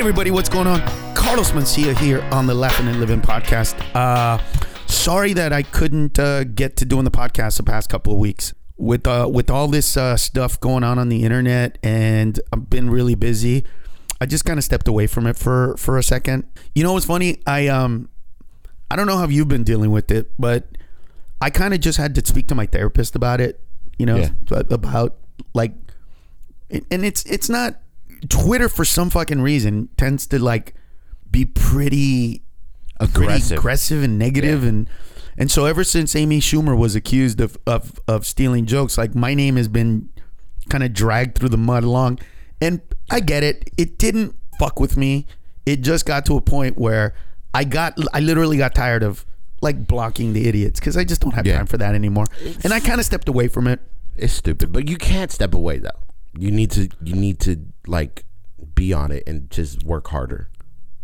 everybody, what's going on? Carlos Mencia here on the Laughing and Living podcast. Uh, sorry that I couldn't uh, get to doing the podcast the past couple of weeks with uh, with all this uh, stuff going on on the internet, and I've been really busy. I just kind of stepped away from it for for a second. You know what's funny? I um, I don't know how you've been dealing with it, but I kind of just had to speak to my therapist about it. You know, Yeah. about like, and it's it's not Twitter for some fucking reason tends to like be pretty pretty Aggressive. aggressive and negative and and so ever since Amy Schumer was accused of of, of stealing jokes, like my name has been kind of dragged through the mud along. And I get it. It didn't fuck with me. It just got to a point where I got I literally got tired of like blocking the idiots because I just don't have Yeah. time for that anymore. And I kind of stepped away from it. It's stupid, but you can't step away though. You need to. You need to like be on it and just work harder.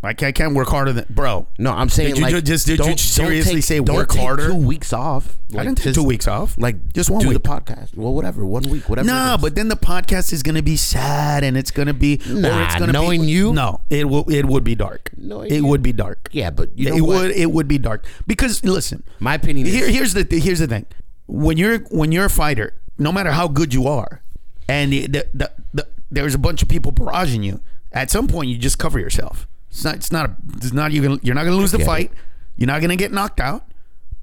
I can't, I can't work harder than bro. No, I'm saying Did you like ju- just- did you seriously take, say work harder? Two weeks off. I didn't take two weeks off. Like Just one do week. the podcast. Well, whatever. One week. Whatever. Nah, but then the podcast is gonna be sad and it's gonna be Nah, it's gonna knowing be, you? No, it will it would be dark. Knowing it you? would be dark. yeah, but you know it what? would it would be dark because listen, My opinion here is here's the here's the thing. When you're when you're a fighter, no matter how good you are, and the, the, the, the, there's a bunch of people barraging you, at some point you just cover yourself. It's not it's not a, it's not you gonna, you're not gonna lose the fight. You're not gonna get knocked out,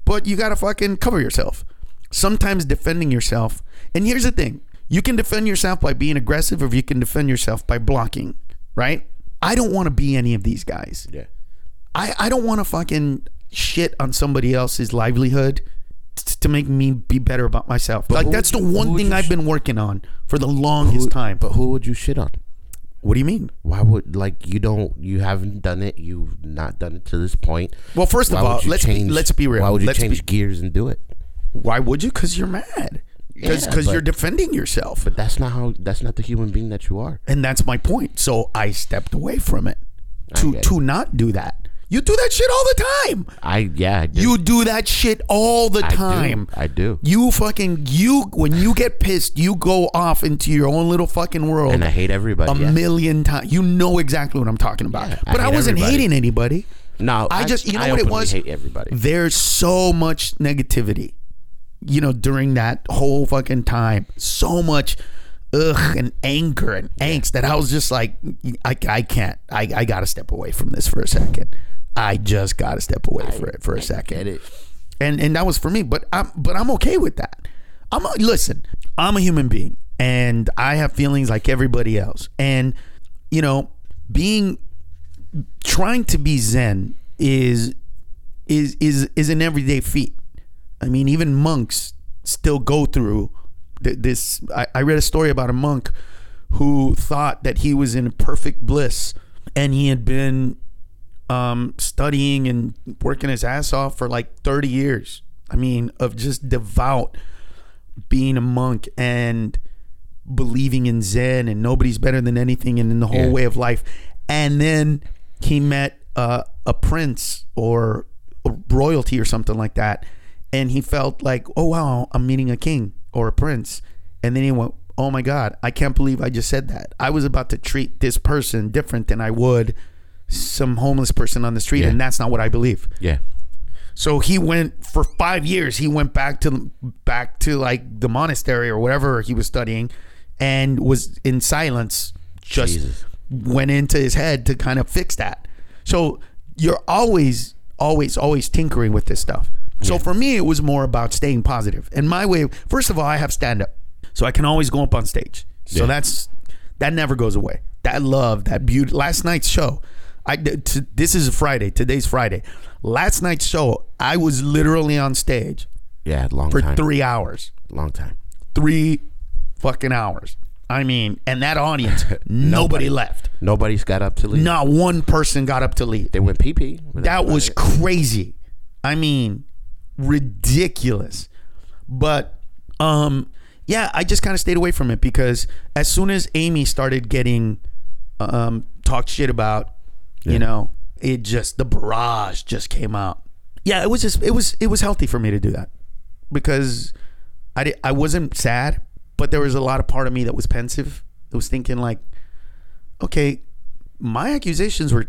but you gotta fucking cover yourself. Sometimes defending yourself. And here's the thing: you can defend yourself by being aggressive, or you can defend yourself by blocking. Right? I don't want to be any of these guys. yeah. I, I don't want to fucking shit on somebody else's livelihood t- to make me be better about myself. like that's the you- one thing I've sh- been working on for the longest time. But who would you shit on? What do you mean? Why would like you don't you haven't done it? You've not done it to this point. Well, first of all, let's be, let's be real. Why would you let's change be, gears and do it? why would you? Because you're mad. Because Yeah, you're defending yourself, But that's not how. That's not the human being that you are. and that's my point. So I stepped away from it to to not do that. You do that shit all the time. I yeah. I do. You do that shit all the I do. time. I do. You fucking you when you get pissed, you go off into your own little fucking world. And I hate everybody. a yeah. million times. You know exactly what I'm talking about. Yeah, but I, hate wasn't everybody. hating anybody. No, I just- you know I what it was? Hate everybody. There's so much negativity, you know, during that whole fucking time. So much ugh and anger and angst that I was just like, I, I can't. I, I got to step away from this for a second. I just got to step away for it for a second it? and and that was for me. But I'm but I'm okay with that. I'm a, listen. I'm a human being, and I have feelings like everybody else. And you know, being trying to be zen is is is is an everyday feat. I mean, even monks still go through th- this. I, I read a story about a monk who thought that he was in perfect bliss, and he had been um, studying and working his ass off for like 30 years. I mean, of just devout being a monk and believing in Zen and nobody's better than anything and in the whole Yeah. way of life. And then he met uh, a prince or a royalty or something like that. And he felt like, oh, wow, I'm meeting a king or a prince. And then he went, oh my God, I can't believe I just said that. I was about to treat this person different than I would some homeless person on the street. Yeah. And that's not what I believe. Yeah. So he went for five years. He went back to back to like the monastery or whatever he was studying, and was in silence. Just Jesus. went into his head to kind of fix that. So you're always, always, always tinkering with this stuff. So for me, it was more about staying positive. And my way, first of all, I have stand up, so I can always go up on stage. So Yeah. that's that never goes away. That love, that beauty. Last night's show, I this is a Friday. Today's Friday. Last night's show, I was literally on stage Yeah. Long for time. three hours. Long time. Three fucking hours. I mean, and that audience, nobody left. Nobody's got up to leave. Not one person got up to leave. They went pee pee. That was crazy. I mean, ridiculous. But um yeah, I just kind of stayed away from it because as soon as Amy started getting um talked shit about, you know, it just the barrage just came out. Yeah, it was just it was it was healthy for me to do that because I di- I wasn't sad, but there was a lot of part of me that was pensive. That was thinking like, okay, my accusations were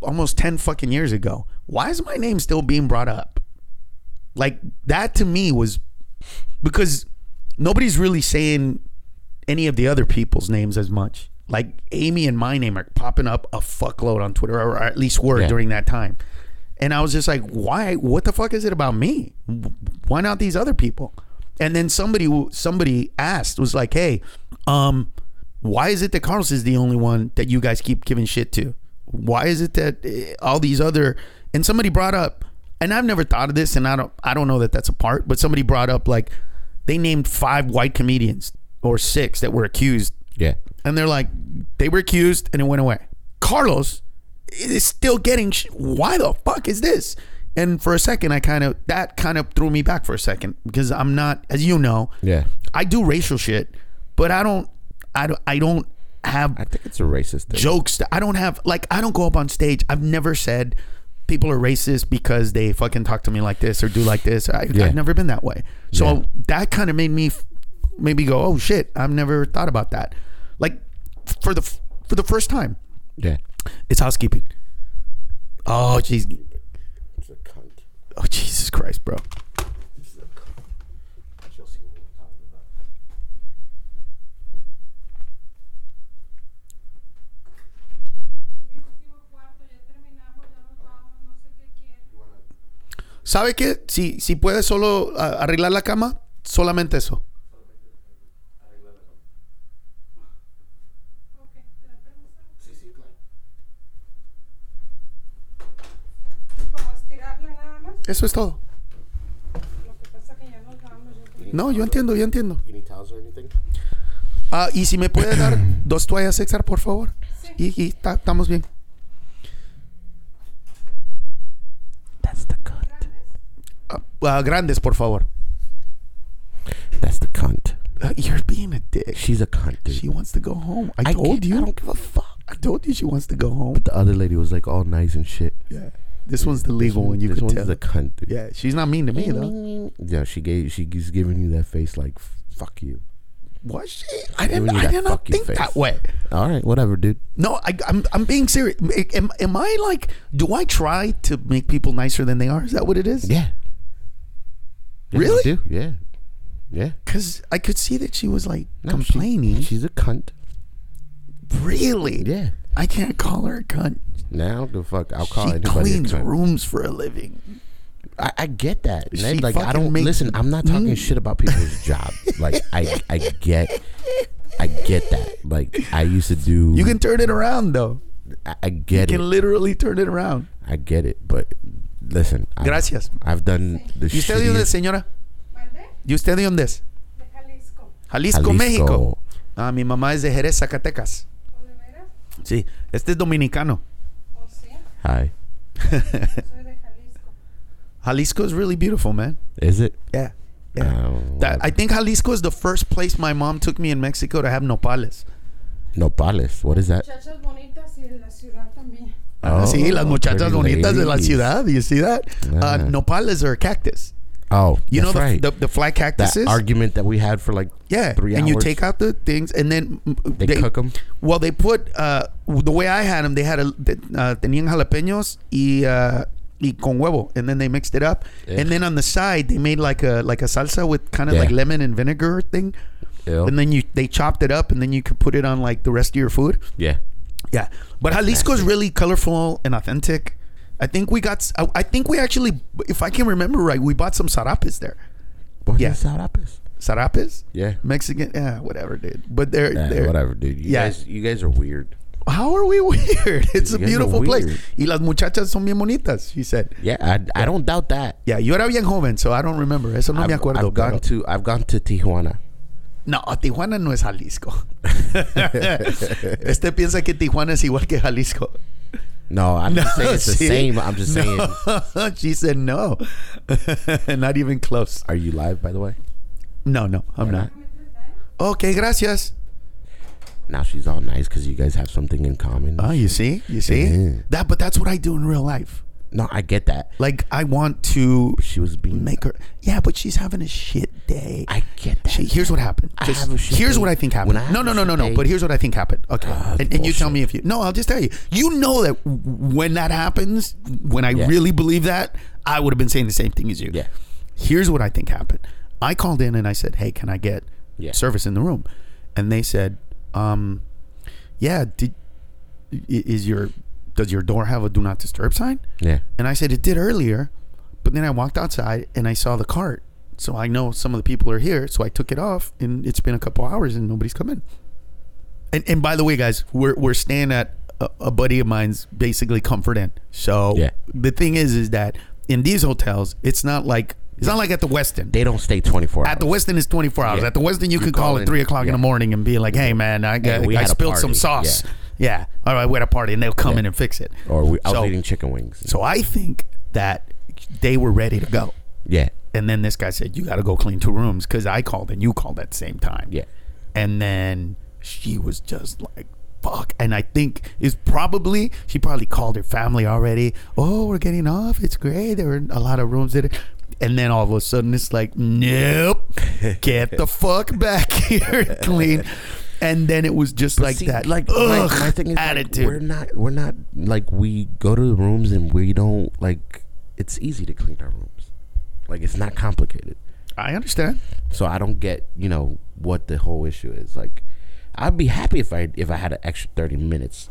almost 10 fucking years ago. Why is my name still being brought up? Like that to me was because nobody's really saying any of the other people's names as much. Like Amy and my name are popping up a fuckload on Twitter, or at least were Yeah. during that time. And I was just like, why? What the fuck is it about me? Why not these other people? And then somebody somebody asked was like, hey, um, why is it that Carlos is the only one that you guys keep giving shit to? Why is it that eh, all these other and somebody brought up and I've never thought of this and I don't I don't know that that's a part, but somebody brought up like they named five white comedians or six that were accused Yeah. and they're like they were accused and it went away. Carlos is still getting sh- why the fuck is this? And for a second I kind of that kind of threw me back for a second because I'm not as you know, Yeah. I do racial shit, but I don't I don't I don't have I think it's a racist thing. jokes that I don't have like I don't go up on stage. I've never said people are racist because they fucking talk to me like this or do like this. I, Yeah. I've never been that way. So Yeah. that kind of made me maybe go, oh shit, I've never thought about that. Like for the for the first time, Yeah. it's housekeeping. Oh jeez, It's a cunt. oh Jesus Christ, bro. She'll see what we're talking about. mi último cuarto, ya terminamos, ya nos vamos, no sé qué quieren. ¿Sabe qué? Si si puedes solo ah, arreglar la cama, solamente eso. Ok, ¿te da permiso? Sí, sí, claro. Como estirarla nada más. Eso es todo. Lo que pasa que ya nos vamos. yo creo. No, yo entiendo, yo entiendo. You need towels or anything? Ah, y si me puede dar dos toallas extra, por favor. Sí. Y, y ta- estamos bien. That's the cunt. Ah, grandes, por favor. That's the cunt. Uh, you're being a dick. She's a cunt, dude. She wants to go home. I, I told you. I don't give a fuck. I told you she wants to go home. But The other lady was like all nice and shit. Yeah. This one's the legal one. You this can one's tell. the cunt, dude. yeah, she's not mean to me though. Yeah, she gave she's giving you that face like fuck you. Was she? I didn't. I did not think face. that way. All right, whatever, dude. No, I, I'm. I'm being serious. Am, am I like? Do I try to make people nicer than they are? Is that what it is? Yeah. Really? do. Yeah. Yeah. Because I could see that she was like No, she- complaining. she's a cunt. really? Yeah. I can't call her a cunt. Now the fuck, I'll call she anybody. cleans a cunt. rooms for a living. I, I get that. She. Like I don't listen. I'm not talking Mm. shit about people's job. Like I, I get, I get that. Like I used to do. You can turn it around though. I, I get You it. can literally turn it around. I get it. But listen. I, Gracias. I've done the ¿Y usted de dónde es, shittiest- señora? ¿Mande? ¿Y usted de dónde es? De Jalisco. Jalisco, México. Ah, mi mamá es de Jerez, Zacatecas. ¿O de veras? Sí, este es dominicano. ¿O sí? Hi. Soy de Jalisco. Jalisco is really beautiful, man. Is it? Yeah. Yeah. Oh, That, I think Jalisco is the first place my mom took me in Mexico to have nopales. Nopales. What is that? Muchachas bonitas y de la ciudad también. Ah, sí, las Oh, muchachas bonitas de la ciudad. You see that? Uh, nopales are cactus. Oh, You know the, right. the the flat that cactuses? argument that we had for like yeah, three and you take out the things, and then they, They them. Well, they put uh, the way I had them. They had a uh, tenían jalapeños y uh, y con huevo, and then they mixed it up, and then on the side they made like a like a salsa with kind of Yeah. like lemon and vinegar thing, and then you they chopped it up, and then you could put it on like the rest of your food. yeah. Yeah, but Jalisco is really colorful and authentic. I think we got. I think we actually, if I can remember right, we bought some sarapes there. What Yeah. is Sarapes? Sarapes, Yeah. Mexican, yeah, whatever, dude. But they're, Yeah, they're whatever, dude. You Yeah. guys, you guys are weird. How are we weird? It's a You are beautiful place. Y las muchachas son bien bonitas, she said. Yeah, I, I don't doubt that. Yeah, yo era bien joven, so I don't remember. Eso no I've, me acuerdo. I've gone pero- to I've gone to Tijuana. No, Tijuana no es Jalisco. este piensa que Tijuana es igual que Jalisco. No, I'm just saying it's the same. I'm just saying. No. she said no. not even close. Are you live, by the way? No, no, I'm not. ¿Me traes? Okay, gracias. Now she's all nice because you guys have something in common. Oh, you see? You see? Yeah. That but that's what I do in real life. No, I get that. Like I want to She was being make her. Yeah, but she's having a shit day. I get that. She, here's what happened. I Just- have a shit here's day. what I think happened. I No, no, no, no, no. But here's what I think happened. Okay, Ah, and, and you tell me if you. No, I'll just tell you. You know that when that happens, when I Yeah. really believe that, I would have been saying the same thing as you. Yeah. Here's what I think happened. I called in and I said, "Hey, can I get Yeah. service in the room?" And they said, um, "Yeah, did is your does your door have a do not disturb sign?" Yeah. And I said it did earlier, but then I walked outside and I saw the cart. So I know some of the people are here. So I took it off and it's been a couple hours and nobody's come in. And, and by the way, guys, we're, we're staying at a, a buddy of mine's basically comfort inn. So Yeah. the thing is, is that in these hotels, it's not like, it's not like at the Westin. They don't stay 24 hours. At the Westin, it's 24 hours. Yeah. At the Westin, you, You can call call at 3 o'clock in the morning and be like, hey, man, I, got, I spilled some party." sauce. Yeah. All right, we had a party. And they'll come in and fix it. or we, I was So- eating chicken wings. So I think that they were ready to go. yeah. And then this guy said, You got to go clean two rooms because I called and you called at the same time. Yeah. And then she was just like, Fuck. And I think it's probably, she probably called her family already. Oh, we're getting off. It's great. There were a lot of rooms that. And then all of a sudden it's like, Nope. Get the fuck back here and clean. And then it was just like See, that. Like ugh, my, my thing is like, we're not we're not like we go to the rooms and we don't like it's easy to clean our rooms. Like it's not complicated. I understand. So I don't get, you know, what the whole issue is. Like I'd be happy if I if I had an extra 30 minutes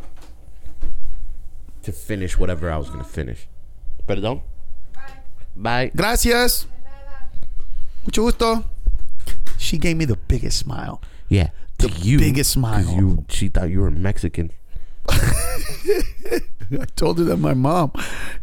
to finish whatever I was going to finish. Perdón. Bye. Gracias. Mucho gusto. She gave me the biggest smile. Yeah. The you, biggest smile. You she thought you were Mexican. I told her that my mom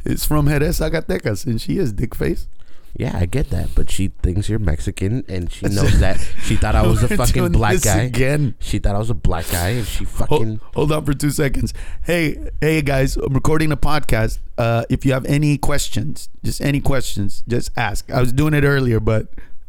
is from Jerez, Zacatecas, and she is dick face. Yeah, I get that, but she thinks you're Mexican, and she knows that. She thought I was a fucking black this guy. again. She thought I was a black guy, and she Hold, fucking. hold on for two seconds. Hey, hey guys, I'm recording a podcast. Uh, if you have any questions, just any questions, just ask. I was doing it earlier, but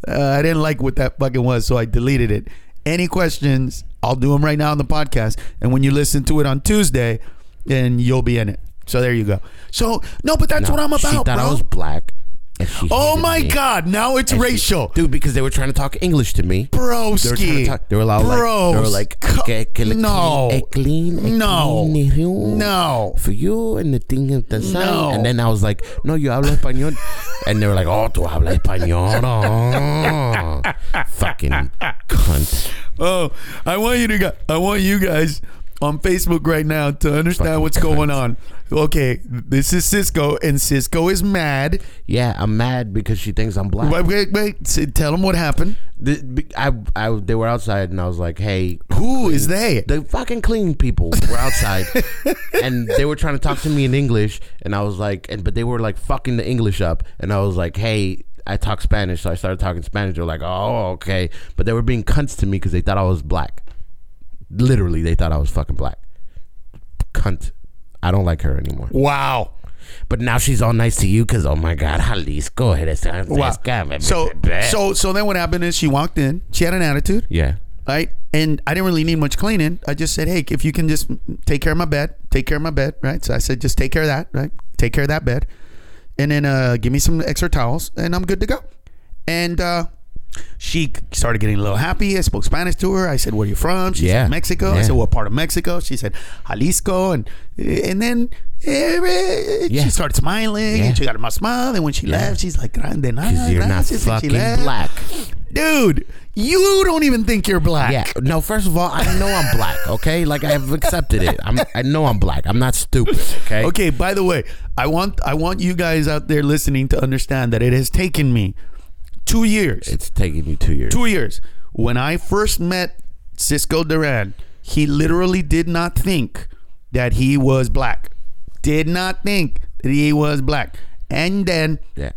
uh, I didn't like what that fucking was, so I deleted it. Any questions, I'll do them right now on the podcast. And when you listen to it on Tuesday, then you'll be in it. So there you go. So no, but that's No, what I'm about, She thought bro. I was black. She oh my me. god, now it's And she- racial. dude. Because they were trying to talk English to me. They were Broski. talk. They were all like, they were like, Co- "Que- que le no. clean- eh, clean, eh, No. clean, eh. No. for you and the thing of the sign. No. And then I was like, no, you habla español. and they were like, oh, tú habla español. Oh. Fucking cunt. Oh, I want you to go. I want you guys on Facebook right now to understand what's going on. Okay, this is Cisco, and Cisco is mad. Yeah, I'm mad because she thinks I'm black. Wait, wait, wait. Tell them what happened. The- I, I, they were outside and I was like, hey, Who is they? the fucking clean people were outside and they were trying to talk to me in English and I was like and but they were like fucking the English up and I was like hey I talk Spanish so I started talking Spanish they're like oh okay but they were being cunts to me because they thought I was black literally they thought I was fucking black cunt I don't like her anymore Wow. but now she's all nice to you because oh my god Jalisco eres Wow. So, so, so then what happened is she walked in. She had an attitude, yeah right? And I didn't really need much cleaning. I just said, hey, if you can just take care of my bed, take care of my bed, right? So I said, just take care of that, right? Take care of that bed, and then uh, give me some extra towels, and I'm good to go. And uh, she started getting a little happy. I spoke Spanish to her. I said, "Where are you from?" She Yeah. said, "Mexico." I said, "What part of Mexico?" She said, "Jalisco." And and then eh, Yeah. she started smiling, Yeah. and she got my smile. And when she Yeah. left, she's like, "Grande nada, you're not gracias," and she fucking black dude. You don't even think you're black. Yeah. No, first of all, I know I'm black, okay? Like I have accepted it. I'm I know I'm black. I'm not stupid, okay? Okay, by the way, I want I want you guys out there listening to understand that it has taken me 2 years. It's taking you 2 years. 2 years. When I first met Cisco Duran, he literally did not think that he was black. Did not think that he was black. And then Yeah.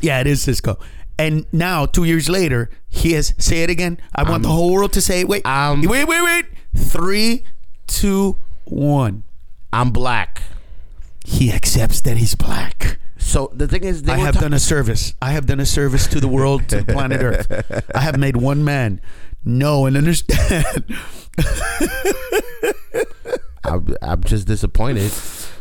yeah, it is Cisco. And now, two years later, he has say it again. I want the whole world to say it. Wait, Um, wait, wait, wait. Three, two, one. I'm black. He accepts that he's black. So the thing is they I have ta- done a service. I have done a service to the world, to the planet Earth. I have made one man know and understand. I'm, I'm just disappointed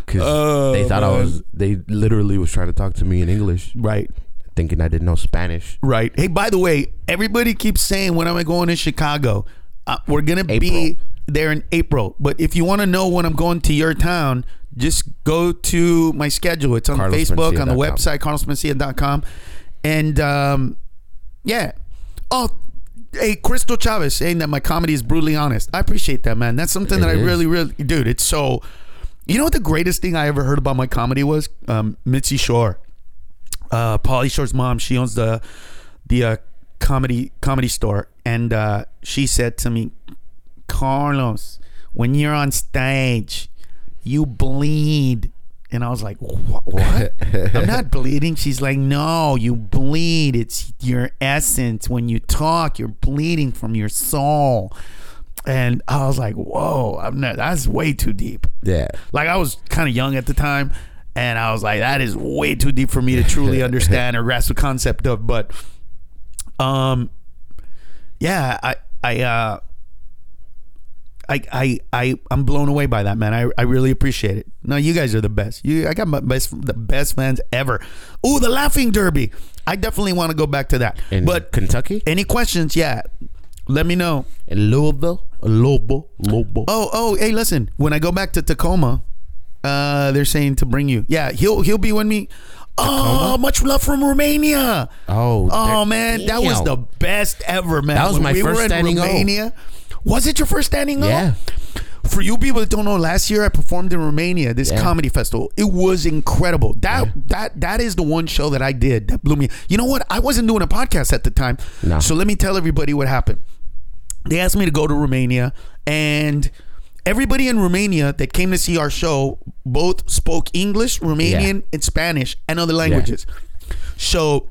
because Oh, they thought I was. They literally was trying to talk to me in English, Right. thinking I didn't know Spanish. Right. Hey, by the way, everybody keeps saying when am I going to Chicago? Uh, we're gonna be there in April. But if you want to know when I'm going to your town, just go to my schedule. It's on Facebook, on the website, carlosmencia.com. And um, yeah. Oh, hey, Crystal Chavez saying that my comedy is brutally honest. I appreciate that, man. That's something It that I really, really, dude. It's so. You know what the greatest thing I ever heard about my comedy was? Um, Mitzi Shore uh, Pauly Shore's mom. She owns the the uh, comedy comedy store, and uh, she said to me, "Carlos, when you're on stage, you bleed." And I was like, "What? I'm not bleeding." She's like, "No, you bleed. It's your essence. When you talk, you're bleeding from your soul." And I was like, "Whoa, I'm not. That's way too deep." Yeah, like I was kind of young at the time, and I was like, that is way too deep for me to truly understand or grasp the concept of. But, um, yeah, I, I, uh, I, I, I, I'm blown away by that, man. I, I really appreciate it. No, you guys are the best. You, I got my best, the best fans ever. Ooh, the Laughing Derby. I definitely want to go back to that. in but Kentucky, any questions? Yeah, let me know. in Louisville, Lobo, Lobo. Oh, oh, hey, listen. When I go back to Tacoma, uh, they're saying to bring you. Yeah, he'll he'll be with me. Oh, much love from Romania. Oh, Oh man, that was the best ever, man. That was When my we first were in standing O. Was it your first standing O? Yeah. For you people that don't know, last year I performed in Romania, this Yeah. comedy festival. It was incredible. That that that is the one show that I did that blew me. You know what? I wasn't doing a podcast at the time. No. So let me tell everybody what happened. They asked me to go to Romania and everybody in Romania that came to see our show both spoke English, Romanian, and Spanish and other languages. So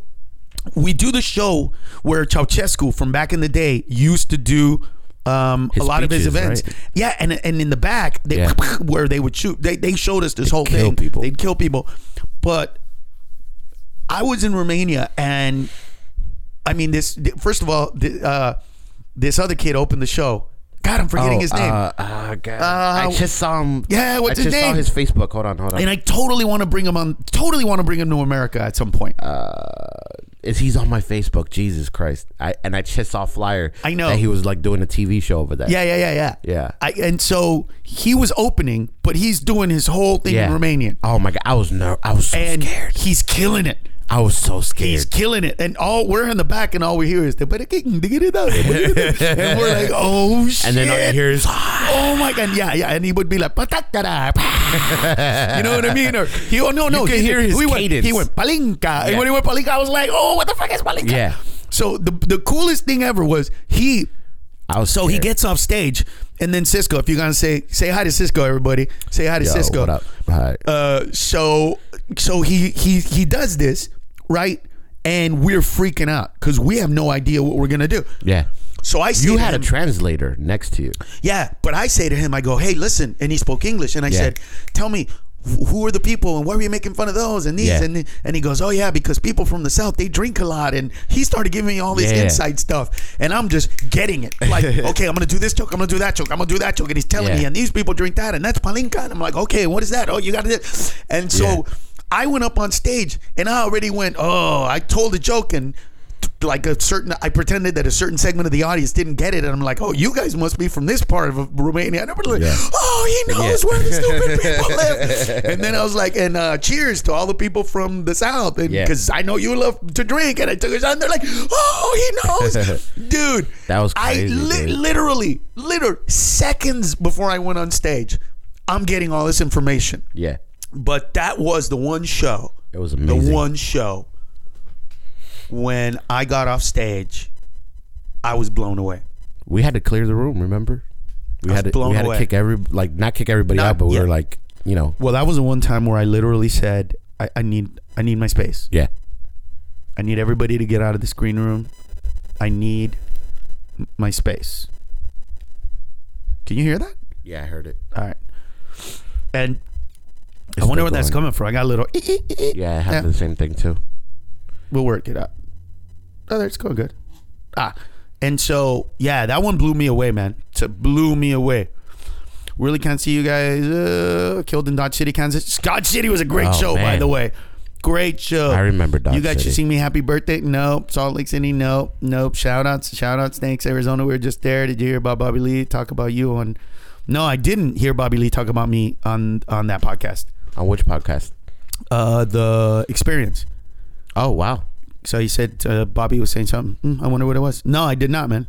we do the show where Ceausescu from back in the day used to do um, a lot of his events. right? Yeah, and and in the back, they, Yeah. where they would shoot, they, they showed us this whole kill thing. people. They'd kill people, but I was in Romania, and I mean this. First of all, the, uh, this other kid opened the show. God, I'm forgetting Oh, his name. Uh, uh, God. Uh, I just saw him. yeah, what's I his just saw name? his Facebook. Hold on, hold on. and I totally want to bring him on. Totally want to bring him to America at some point. Is he's on my Facebook? Jesus Christ! I and I just saw a flyer. I know. that he was like doing a TV show over there. Yeah, yeah, yeah, yeah. Yeah. I, and so he was opening, but he's doing his whole thing in Romanian. Oh my god, I was ner- I was so and scared. he's killing it. I was so scared. He's killing it. And all we're in the back and all we hear is the and we're like, oh shit. and then all you hear is Oh my god, yeah, yeah, and he would be like, you know what I mean? Or he, oh no, no, You could he, hear his he went, cadence. he went palinka, and when he went palinka, I was like, oh, what the fuck is palinka? Yeah. So the the coolest thing ever was he. I was So he gets off stage, and then Cisco. If you're gonna say say hi to Cisco, everybody say hi to Yo, Cisco. What up? Hi. Uh, so so he he he does this right, and we're freaking out because we have no idea what we're gonna do. yeah. So I say You had a translator next to you. yeah, but I say to him, I go, hey, listen, and he spoke English, and I Yeah. said, tell me. Who are the people and why were you making fun of those and these Yeah. and and he goes oh yeah because people from the south they drink a lot and he started giving me all this Yeah. inside stuff and I'm just getting it like okay I'm gonna do this joke I'm gonna do that joke I'm gonna do that joke and he's telling me and these people drink that and that's palinka and I'm like okay what is that oh you got it and so. I went up on stage and I already went oh I told a joke and like a certain I pretended that a certain segment of the audience didn't get it and I'm like oh you guys must be from this part of Romania and everybody like Yeah. oh he knows Yeah. where the stupid people live and then I was like and uh, cheers to all the people from the south and Yeah. because I know you love to drink and I took it on they're like oh he knows dude That was I crazy, li- dude. literally literally seconds before I went on stage I'm getting all this information Yeah. But that was the one show It was amazing. the one show when I got off stage, I was blown away. We had to clear the room. Remember? We I had was to. We had away. to kick every like not kick everybody Not- out, but we yeah. were like, you know, Well, that was the one time where I literally said, I, I need I need my space. yeah, I need everybody to get out of the screen room. I need my space. Can you hear that? yeah. I heard it. All right. And I wonder where that's coming from. I got a little. Yeah, I have Yeah. the same thing too. We'll work it out. Oh, it's going good. Ah, and so yeah, that one blew me away, man. It blew me away. Really can't see you guys. Uh, killed in Dodge City, Kansas. Dodge City was a great Oh, show, by the way. Great show. I remember Dodge You guys City. to sing me happy birthday? Nope. Salt Lake City? Nope. Nope. Shout outs. Shout outs. Thanks, Arizona. We were just there. Did you hear about Bobby Lee talk about you on? No, I didn't hear Bobby Lee talk about me on on that podcast. On which podcast? Uh, the experience. Oh wow. So he said uh, Bobby was saying something. Hmm, I wonder what it was. No, I did not, man.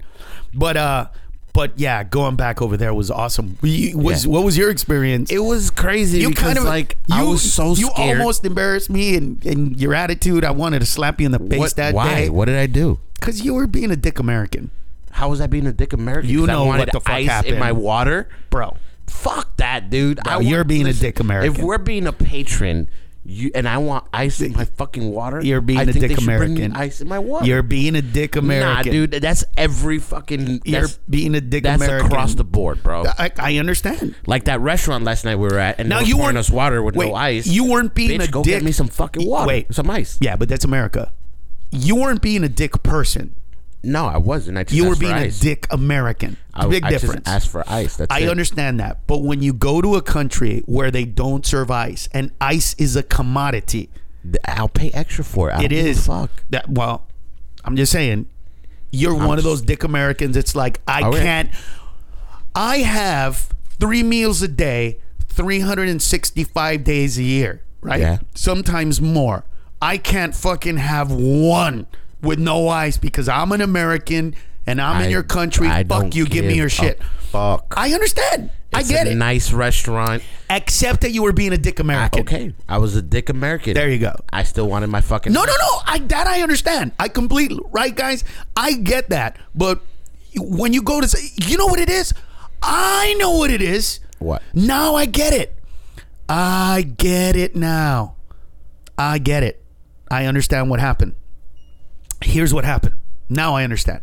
But uh, but yeah, going back over there was awesome. You- was Yeah. what was your experience? It was crazy you because kind of like you, I was so you scared. almost embarrassed me and, and your attitude. I wanted to slap you in the face what, that why? day What did I do? because you were being a dick American, How was I being a dick American? You know I wanted what the fuck ice happened. in my water. bro. Fuck that, dude. Bro, I you're being a dick American. If we're being a patron, you and I want ice in my fucking water. You're being I a dick they should bring me American. Ice in my water. You're being a dick American, Nah, dude. That's every fucking. You're being a dick that's American across the board, bro. I, I understand. like that restaurant last night we were at, and Now you weren't us water with wait, no ice. You weren't being Bitch, a go dick. get me some fucking water. Wait. some ice. Yeah, but that's America. You weren't being a dick person. No, I wasn't. I You were being a dick American. I, Big I difference. Just asked for ice. That's I it. understand that. But when you go to a country where they don't serve ice and ice is a commodity, I'll pay extra for it. I it don't give a is. Fuck. That well, I'm just saying, you're one of those dick Americans. It's like I Oh, can't. I have three meals a day, 365 days a year, right? Yeah. Sometimes more. I can't fucking have one with no ice because I'm an American and I'm in your country. I Fuck you. Give me your shit. Fuck. I understand. I get a it. Nice restaurant. Except that you were being a dick I- American. okay, I was a dick American. There you go. I still wanted my fucking. No, no, no. I that I understand. I completely right, guys. I get that. But when you go to say, you know what it is? I know what it is. What? Now I get it. I get it now. I get it. I understand what happened. Here's what happened. Now I understand.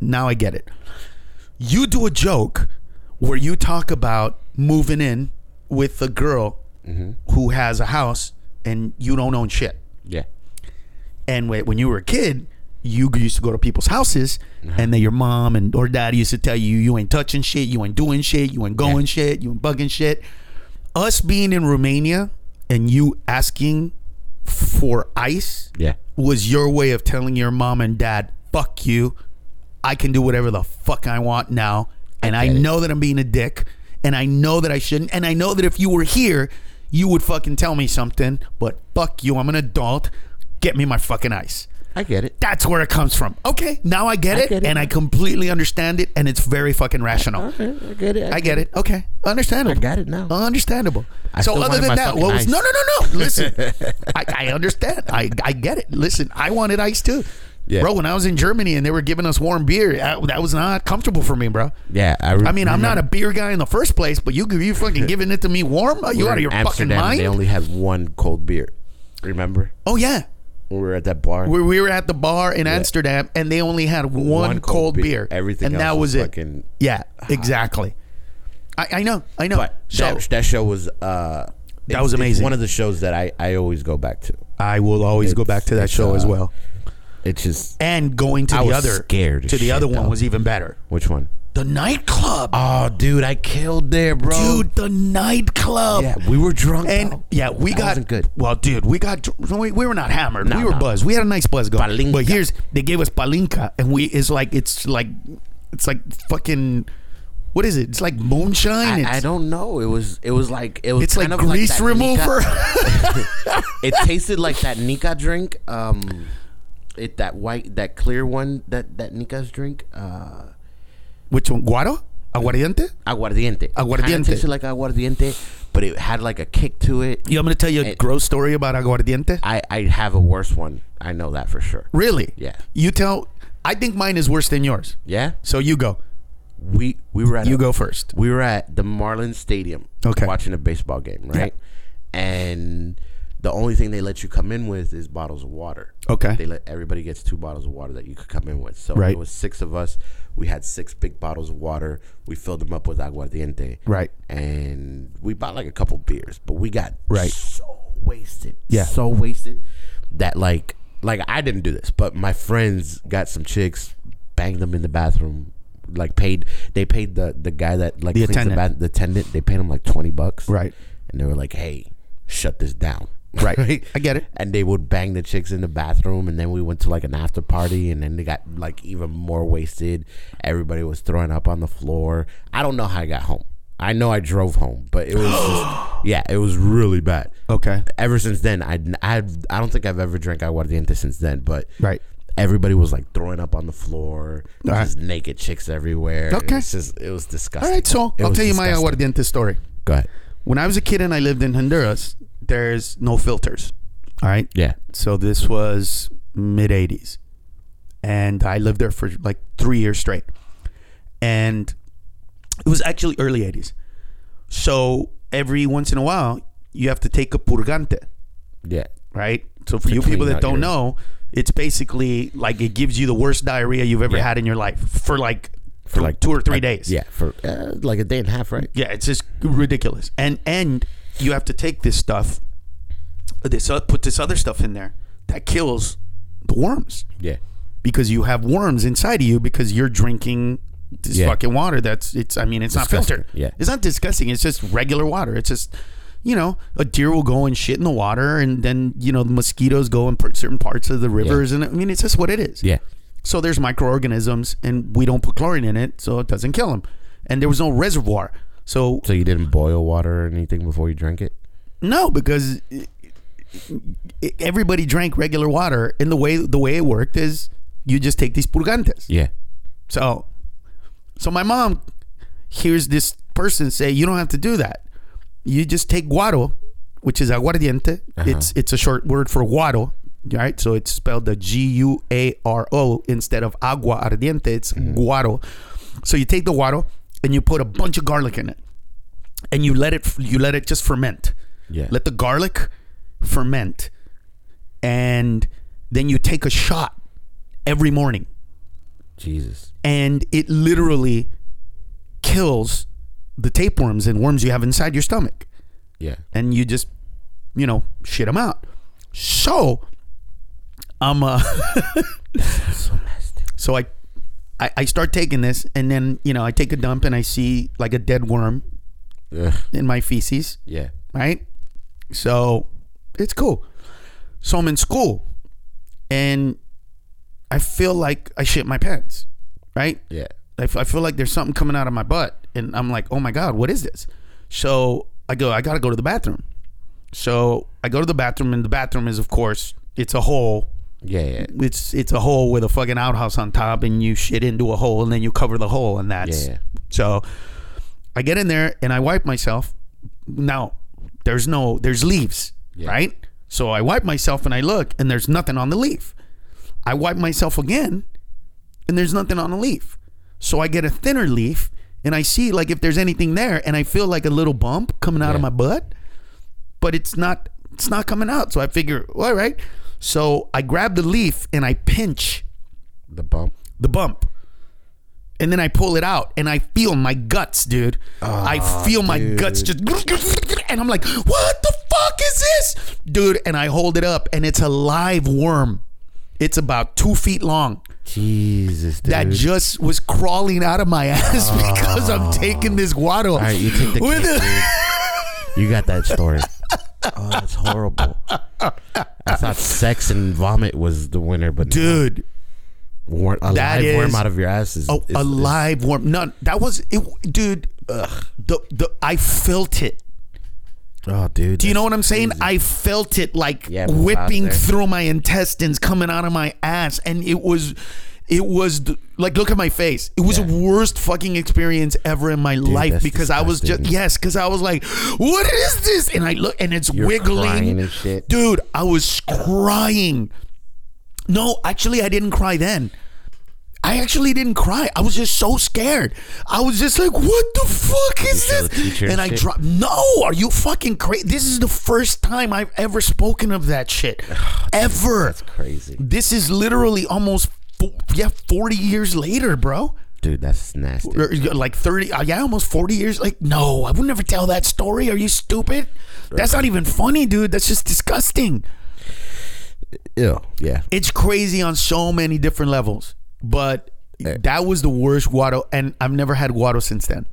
Now I get it. You do a joke where you talk about moving in with a girl mm-hmm. who has a house and you don't own shit. Yeah. And when you were a kid, you used to go to people's houses, uh-huh. and then your mom and or dad used to tell you you ain't touching shit, you ain't doing shit, you ain't going shit, you ain't bugging shit. Us being in Romania and you asking for ice Yeah. was your way of telling your mom and dad, "Fuck you, I can do whatever the fuck I want now," and I, it. know that I'm being a dick, and I know that I shouldn't, and I know that if you were here, you would fucking tell me something. But fuck you, I'm an adult. Get me my fucking ice. I get it. That's where it comes from. Okay, now I get I it, get it. and I completely understand it, and it's very fucking rational. Okay, I get it. I get it. Okay, understandable. I got it now. Understandable. I so other than that, what was ice. no, no, no, no. Listen, I, I understand. I I get it. Listen, I wanted ice too. Yeah. Bro, when I was in Germany and they were giving us warm beer, I- that was not comfortable for me, bro. Yeah, I, re- I mean, I'm not a beer guy in the first place, but you you fucking giving it to me warm? Are you we were out of your fucking Amsterdam, mind? They only had one cold beer. Remember? oh yeah, When we were at that bar. we, we were at the bar in Amsterdam and they only had one, cold, beer. Everything and that was, was it. fucking- yeah, exactly. I, I know, I know. But so that, that show was uh That was it's- it's amazing. one of the shows that I, I always go back to. I will always go back to that it's, show as uh, well. It's just And going to I the other scared to the shit, other one though. was even better. which one? The nightclub. Oh, dude, I killed there, bro. Dude, the nightclub. yeah, we were drunk. And though. yeah, we That got wasn't good. Well, dude, we got we, we were not hammered. No, we were no. buzzed. We had a nice buzz going. Palinka. But here's they gave us palinka, and we it's like it's like it's like fucking what is it? It's like moonshine. I, I don't know. It was it was like it was It's like grease that remover. It tasted like that Nika drink. Um, it that white that clear one that that Nika's drink. Uh, Which one? Guaro? Aguardiente? aguardiente. Aguardiente. Tasted like aguardiente, but it had like a kick to it. You want me to tell you a It- gross story about aguardiente? I I have a worse one. I know that for sure. really? Yeah. You tell. I think mine is worse than yours. Yeah. So you go. We we were at You a- go first. we were at the Marlins Stadium Okay. watching a baseball game, right? And the only thing they let you come in with is bottles of water. Okay. They let everybody gets two bottles of water that you could come in with. So Right. it was six of us. We had six big bottles of water. We filled them up with aguardiente. Right. And we bought like a couple beers, but we got Right. so wasted. Yeah. So wasted that like like I didn't do this, but my friends got some chicks, banged them in the bathroom, like paid. They paid the the guy that like The attendant. The, ba- the attendant. They paid him like twenty bucks. Right. And they were like, "Hey, shut this down." Right. I get it. And they would bang the chicks in the bathroom, and then we went to like an after party, and then they got like even more wasted. Everybody was throwing up on the floor. I don't know how I got home. I know I drove home, but it was just, yeah, it was really bad. Okay. Ever since then, I I I don't think I've ever drank aguardiente since then, but Right. everybody was like throwing up on the floor, All right. just naked chicks everywhere. Okay. it's just it was disgusting. All right. So It I'll tell you my aguardiente story. Go ahead. When I was a kid and I lived in Honduras, there's no filters. All right. Yeah. So this was mid 80s. And I lived there for like three years straight. And it was actually early 80s. So every once in a while, you have to take a purgante, Yeah. right? So for you people that don't know, it's basically like it gives you the worst diarrhea you've ever Yeah. had in your life for like For like two or three like- days. Yeah, for uh, like a day and a half, right? Yeah, it's just ridiculous. And and you have to take this stuff, this uh, put this other stuff in there that kills the worms Yeah. because you have worms inside of you because you're drinking this Yeah. fucking water. That's it's. I mean, it's not Disgusting. filtered. Yeah. it's not disgusting. It's just regular water. It's just. You know, a deer will go and shit in the water, and then you know the mosquitoes go in certain parts of the rivers, and I mean it's just what it is. Yeah. So there's microorganisms, and we don't put chlorine in it, so it doesn't kill them. And there was no reservoir, so So you didn't boil water or anything before you drank it? no, because i- i- everybody drank regular water, and the way the way it worked is you just take these purgantes. Yeah. So, so my mom hears this person say, "You don't have to do that. You just take guaro, which is aguardiente. Uh-huh. It's it's a short word for guaro, right? So it's spelled the G U A R O instead of agua ardiente. It's mm-hmm. guaro. So you take the guaro and you put a bunch of garlic in it, and you let it you let it just ferment. Yeah. Let the garlic ferment, and then you take a shot every morning Jesus. and it literally kills the tapeworms and worms you have inside your stomach Yeah. and you just you know shit them out so i'm uh So nasty. so I, I i start taking this and then you know i take a dump and i see like a dead worm Ugh. in my feces Yeah. right so it's cool so i'm in school and i feel like i shit my pants right Yeah. I, f- I feel like there's something coming out of my butt and i'm like oh my god what is this so i go i gotta go to the bathroom so i go to the bathroom and the bathroom is of course it's a hole Yeah. Yeah. it's it's a hole with a fucking outhouse on top and you shit into a hole and then you cover the hole and that's Yeah. so i get in there and i wipe myself now there's no there's leaves Yeah. right so i wipe myself and i look and there's nothing on the leaf i wipe myself again and there's nothing on the leaf so i get a thinner leaf and i see like if there's anything there and i feel like a little bump coming out of my butt but it's not it's not coming out so i figure all right so i grab the leaf and i pinch The bump. the bump and then i pull it out and i feel my guts dude ah, i feel my guts just and i'm like what the fuck is this dude and i hold it up and it's a live worm it's about two feet long Jesus, dude. that just was crawling out of my ass ah. because i'm taking this guaro All right, you take the cake, dude. You got that story. Oh, that's horrible. I thought sex and vomit was the winner, but no. dude a That live worm out of your ass is, Oh, is- a is- live worm. No, that was it, dude. Ugh, the the I felt it. Oh, dude. Do you know what I'm saying? I felt it like Yeah, it was out whipping through my intestines, coming out of my ass, and it was, it was like look at my face. It was Yeah. the worst fucking experience ever in my life that's because I was just yes, because I was like, what is this? And I look and it's You're wiggling, and dude. I was crying. No, actually, I didn't cry then. I actually didn't cry. I was just so scared. I was just like, "What the fuck is this?" And and I dropped. No, are you fucking crazy? This is the first time I've ever spoken of that shit, ever. That's crazy, This is literally almost, fo- yeah, forty years later, bro. dude. That's nasty. Like thirty, uh, yeah, almost forty years. Like, no, I would never tell that story. Are you stupid? That's not even funny, dude. That's just disgusting. Ew. Yeah. it's crazy on so many different levels but That was the worst guaro, and I've never had guaro since then.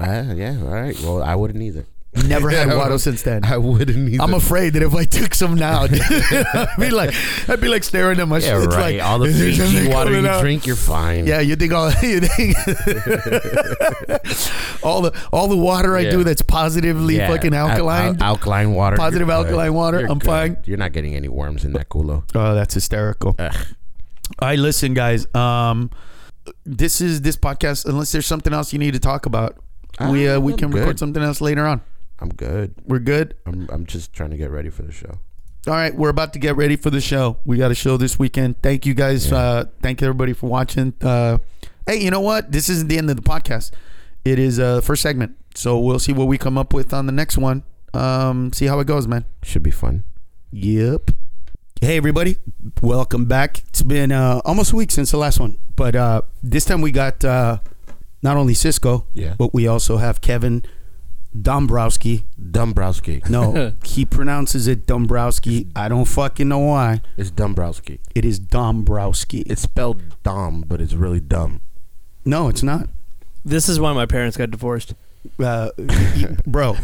Ah, yeah, all right. Well, I wouldn't either. Never had guaro since then. I wouldn't either. I'm afraid that if I took some now, I'd be like, I'd be like staring at my yeah, shit. Right. Like, all the Fiji water you out? drink, you're fine. Yeah, you think all you think all the all the water I Yeah. do that's positively Yeah, fucking alkaline. al- alkaline water. Positive alkaline water, You're I'm good. fine. You're not getting any worms in that culo. oh, that's hysterical. Ugh. All right, listen, guys. Um, this is this podcast. Unless there's something else you need to talk about, we uh, we can good. record something else later on. I'm good. We're good. I'm I'm just trying to get ready for the show. All right, we're about to get ready for the show. We got a show this weekend. Thank you guys. Uh, thank everybody for watching. Uh, hey, you know what? This isn't the end of the podcast. It is uh, the first segment. So we'll see what we come up with on the next one. Um, see how it goes, man. Should be fun. Yep. Hey, everybody. Welcome back. It's been uh, almost a week since the last one. But uh, this time we got uh, not only Cisco, Yeah. but we also have Kevin Dombrowski. Dombrowski. No, he pronounces it Dombrowski. I don't fucking know why. It's Dombrowski. It is Dombrowski. It's spelled Dom, but it's really dumb. no, it's not, This is why my parents got divorced. uh, bro.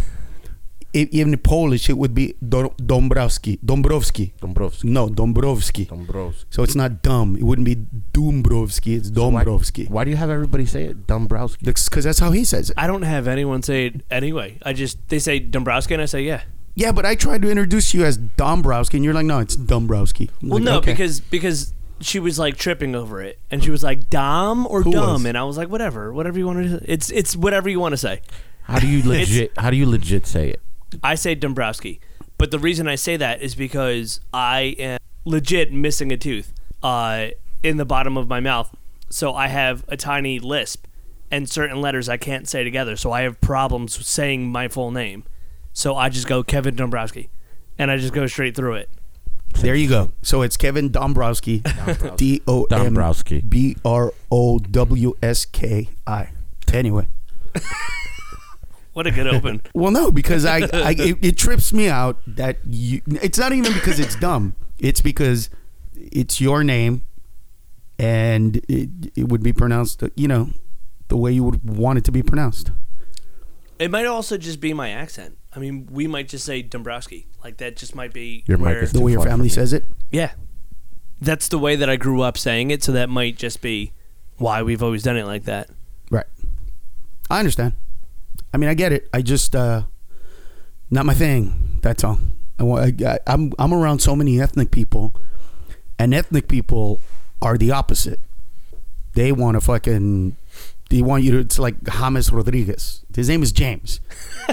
I- Even in Polish, it would be Do- Dombrowski. Dombrowski. Dombrowski. No, Dombrowski. Dombrowski. So it's not dumb. It wouldn't be Dombrowski. It's Dombrowski. Why, why do you have everybody say it? Dombrowski. Because that's how he says it. I don't have anyone say it anyway. I just they say Dombrowski and I say yeah. Yeah, but I tried to introduce you as Dombrowski, and you're like, no, it's Dombrowski. I'm Well, like, no, okay. because because she was like tripping over it, and she was like Dom or Who dumb, was? and I was like whatever, whatever you want to. It's it's whatever you want to say. How do you legit? how do you legit say it? I say Dombrowski, but the reason I say that is because I am legit missing a tooth uh, in the bottom of my mouth, so I have a tiny lisp, and certain letters I can't say together, so I have problems saying my full name. So I just go Kevin Dombrowski, and I just go straight through it. there you go. So it's Kevin Dombrowski, D O M Dombrowski. B R O W S K I. Anyway, What a good open. well, no, because I, I it, it trips me out that you. It's not even because it's dumb. It's because it's your name, and it it would be pronounced, you know, the way you would want it to be pronounced. It might also just be my accent. I mean, we might just say Dombrowski. Like that just might be Your mic where, is The way your family says it. Yeah. That's the way that I grew up saying it, so that might just be why we've always done it like that. Right. I understand. I mean, I get it. I just uh not my thing. That's all. I, wa- I, I I'm I'm around so many ethnic people, and ethnic people are the opposite. They want to fucking. They want you to. It's like James Rodriguez. His name is James.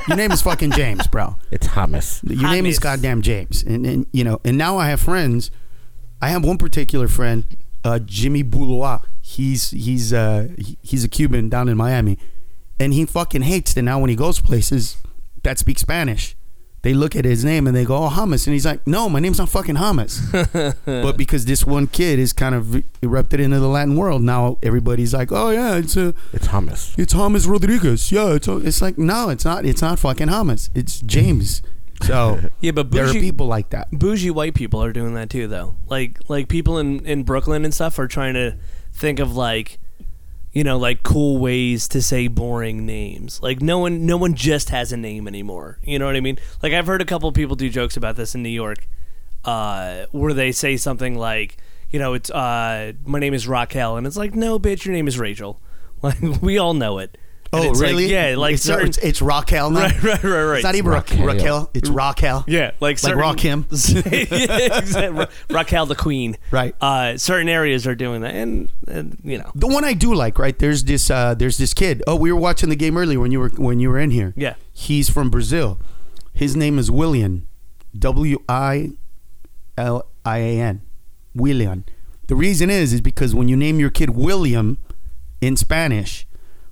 Your name is fucking James, bro. It's hummus. Your name is goddamn James, and and you know, and now I have friends. I have one particular friend, uh, Jimmy Boulois. He's he's uh he's a Cuban down in Miami, and he fucking hates that now when he goes places that speak Spanish, they look at his name and they go, "Oh, Hamas," and he's like, "No, my name's not fucking Hamas." but because this one kid is kind of erupted into the Latin world, now everybody's like, "Oh yeah, it's a." It's hummus. it's James Rodriguez. Yeah, it's it's like no, it's not. It's not fucking James. It's James. So Yeah, but there are bougie, people like that. bougie white people are doing that too, though. Like like people in in Brooklyn and stuff are trying to think of like, you know, like cool ways to say boring names. Like no one no one just has a name anymore. You know what I mean? Like I've heard a couple people do jokes about this in New York, uh, where they say something like, you know, it's uh, my name is Raquel, and it's like, no, bitch, your name is Rachel. Like we all know it. And Oh, it's like- really? yeah, like it's, certain. it's, it's Raquel now. right, right, right, right. It's not even Raquel. Raquel. Raquel. It's Raquel. Yeah, like Like certain, Rock him. yeah, exactly. Raquel the Queen. Right. Uh, certain areas are doing that, and, and you know, The one I do like, right? There's this. Uh, there's this kid. Oh, we were watching the game earlier when you were when you were in here. yeah. He's from Brazil. His name is William. W I L I A N. William. The reason is is because when you name your kid William in Spanish,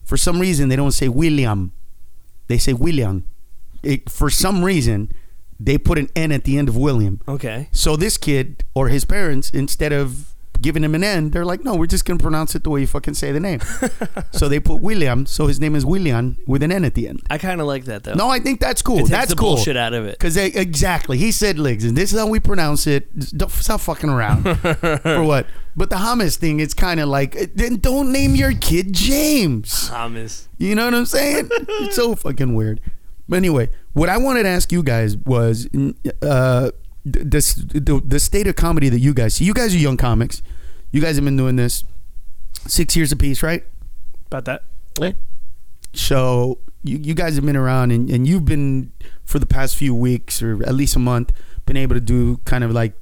for some reason they don't say William. They say William. It, for some reason, they put an N at the end of William. Okay. So this kid or his parents, instead of giving him an N, they're like, no, we're just gonna pronounce it the way you fucking say the name. so they put William, so his name is William with an N at the end. I kind of like that though. No, I think that's cool. it takes that's the cool. bullshit out of it. Because exactly, he said legs, and this is how we pronounce it. Just Don't stop fucking around for what? But the hummus thing, it's kind of like eh, then don't name your kid James. Thomas. You know what I'm saying? it's so fucking weird. But anyway, what I wanted to ask you guys was uh, this the, the state of comedy that you guys see. You guys are young comics. You guys have been doing this six years apiece, right? About that. Yeah. So you, you guys have been around and, and you've been for the past few weeks or at least a month been able to do kind of like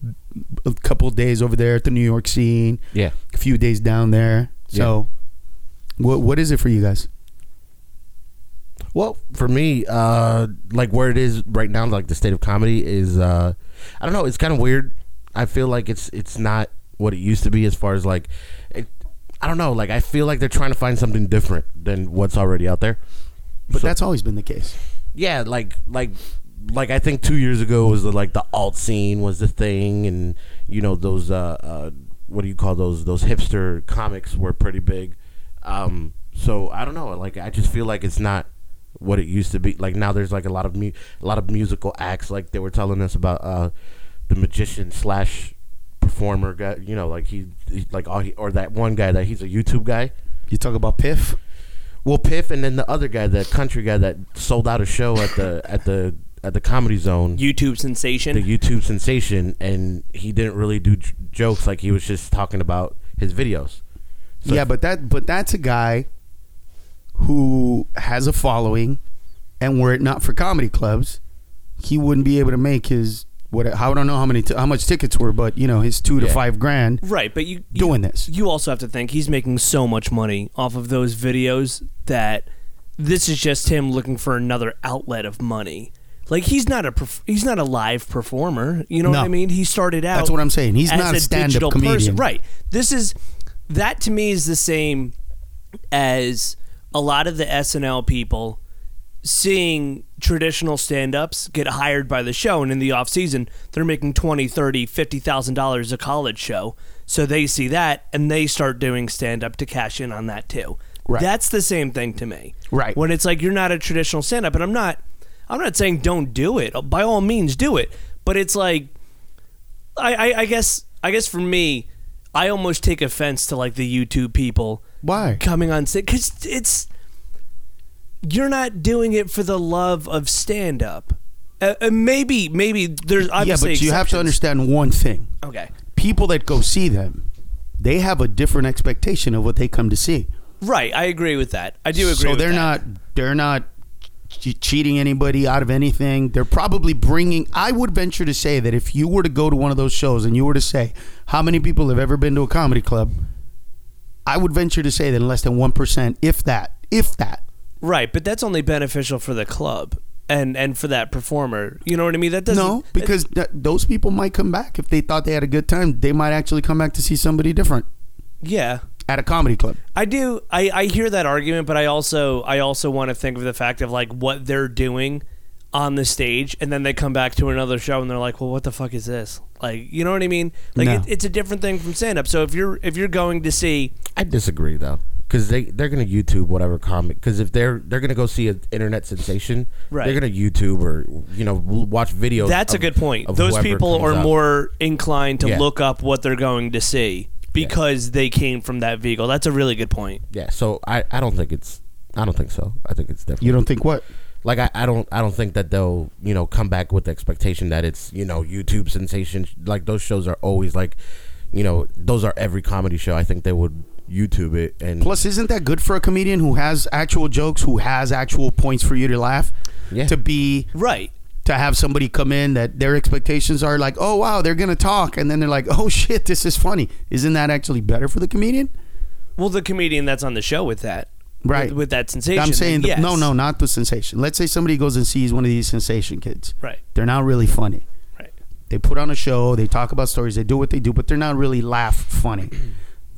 a couple of days over there at the New York scene, Yeah. a few days down there. So what what is it for you guys? Well, for me, uh, like where it is right now, like the state of comedy is, uh, I don't know, it's kind of weird. I feel like it's it's not what it used to be as far as like, it, I don't know, like I feel like they're trying to find something different than what's already out there. But So- that's always been the case. yeah, like like like I think two years ago was the like the alt scene was the thing, and you know those uh, uh what do you call those those hipster comics were pretty big. Um, so I don't know, like I just feel like it's not what it used to be. Like now there's like a lot of mu- a lot of musical acts, like they were telling us about uh the magician slash performer guy. You know, like he, he like all he, or that one guy that he's a YouTube guy. You talk about Piff. Well, Piff, and then the other guy, the country guy that sold out a show at the at the at the Comedy Zone, YouTube sensation. the YouTube sensation, and he didn't really do j- jokes. Like he was just talking about his videos. So- yeah, but that but that's a guy who has a following, and were it not for comedy clubs, he wouldn't be able to make his what I don't know how many t- how much tickets were, but you know his two to five grand right, but you, you doing this. you also have to think he's making so much money off of those videos that this is just him looking for another outlet of money. Like he's not a perf- he's not a live performer. You know No. what I mean? He started out. That's what I'm saying. He's not a stand-up digital comedian. right? This is that to me is the same as a lot of the SNL people seeing traditional stand-ups get hired by the show and in the off season they're making 20 30 50000 dollars a college show so they see that and they start doing stand-up to cash in on that too Right. that's the same thing to me Right. when it's like you're not a traditional stand-up and i'm not i'm not saying don't do it by all means do it but it's like I, I, I guess I guess for me, I almost take offense to like the YouTube people Why? coming on because it's you're not doing it for the love of stand up. Uh, uh, maybe maybe there's Yeah, but you have to understand one thing: Okay, people that go see them, they have a different expectation of what they come to see. right. I agree with that. I do agree. So with they're that. not they're not che- cheating anybody out of anything. They're probably bringing. I would venture to say that if you were to go to one of those shows and you were to say how many people have ever been to a comedy club, I would venture to say that less than one percent, if that, if that. Right, but that's only beneficial for the club and and for that performer. You know what I mean? That doesn't No, because th- those people might come back if they thought they had a good time. They might actually come back to see somebody different yeah. at a comedy club. I do. I, I hear that argument, but I also I also want to think of the fact of like what they're doing on the stage, and then they come back to another show and they're like, "Well, what the fuck is this?" Like, you know what I mean? Like, No. it, it's a different thing from stand up. So if you're if you're going to see, I disagree though, because they they're gonna YouTube whatever comic. Because if they're they're gonna go see an internet sensation, Right. they're gonna YouTube or you know watch videos. that's a good point. Those people are up. more inclined to Yeah. look up what they're going to see because they came from that vehicle. That's a really good point. Yeah, so I I don't think it's I don't think so. I think it's definitely. You don't think what? like I, I don't I don't think that they'll you know come back with the expectation that it's you know YouTube sensation like those shows are always like you know those are every comedy show I think they would YouTube it and Plus, isn't that good for a comedian who has actual jokes, who has actual points for you to laugh? Yeah. To be Right. to have somebody come in that their expectations are like, oh wow, they're gonna talk, and then they're like, oh shit, this is funny. Isn't that actually better for the comedian? Well, the comedian that's on the show with that, Right. with, with that sensation. I'm saying yes. no, no, not the sensation. Let's say somebody goes and sees one of these sensation kids. Right. They're not really funny. Right. They put on a show, they talk about stories, they do what they do, but they're not really laugh funny.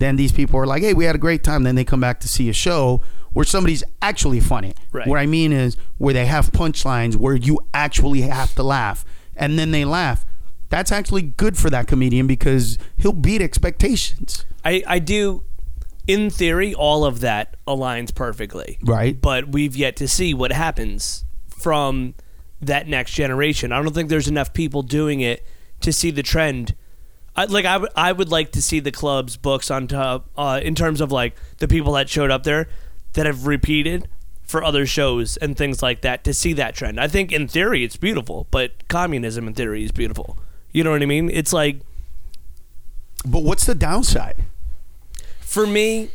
Then these people are like, hey, we had a great time. Then they come back to see a show where somebody's actually funny. Right. What I mean is where they have punchlines where you actually have to laugh. And then they laugh. that's actually good for that comedian because he'll beat expectations. I, I do, in theory, all of that aligns perfectly. Right. But we've yet to see what happens from that next generation. I don't think there's enough people doing it to see the trend. I, like I would- I would like to see the club's books on top uh, in terms of like the people that showed up there that have repeated for other shows and things like that to see that trend. I think in theory it's beautiful, but communism in theory is beautiful. You know what I mean? It's like But what's the downside? for me,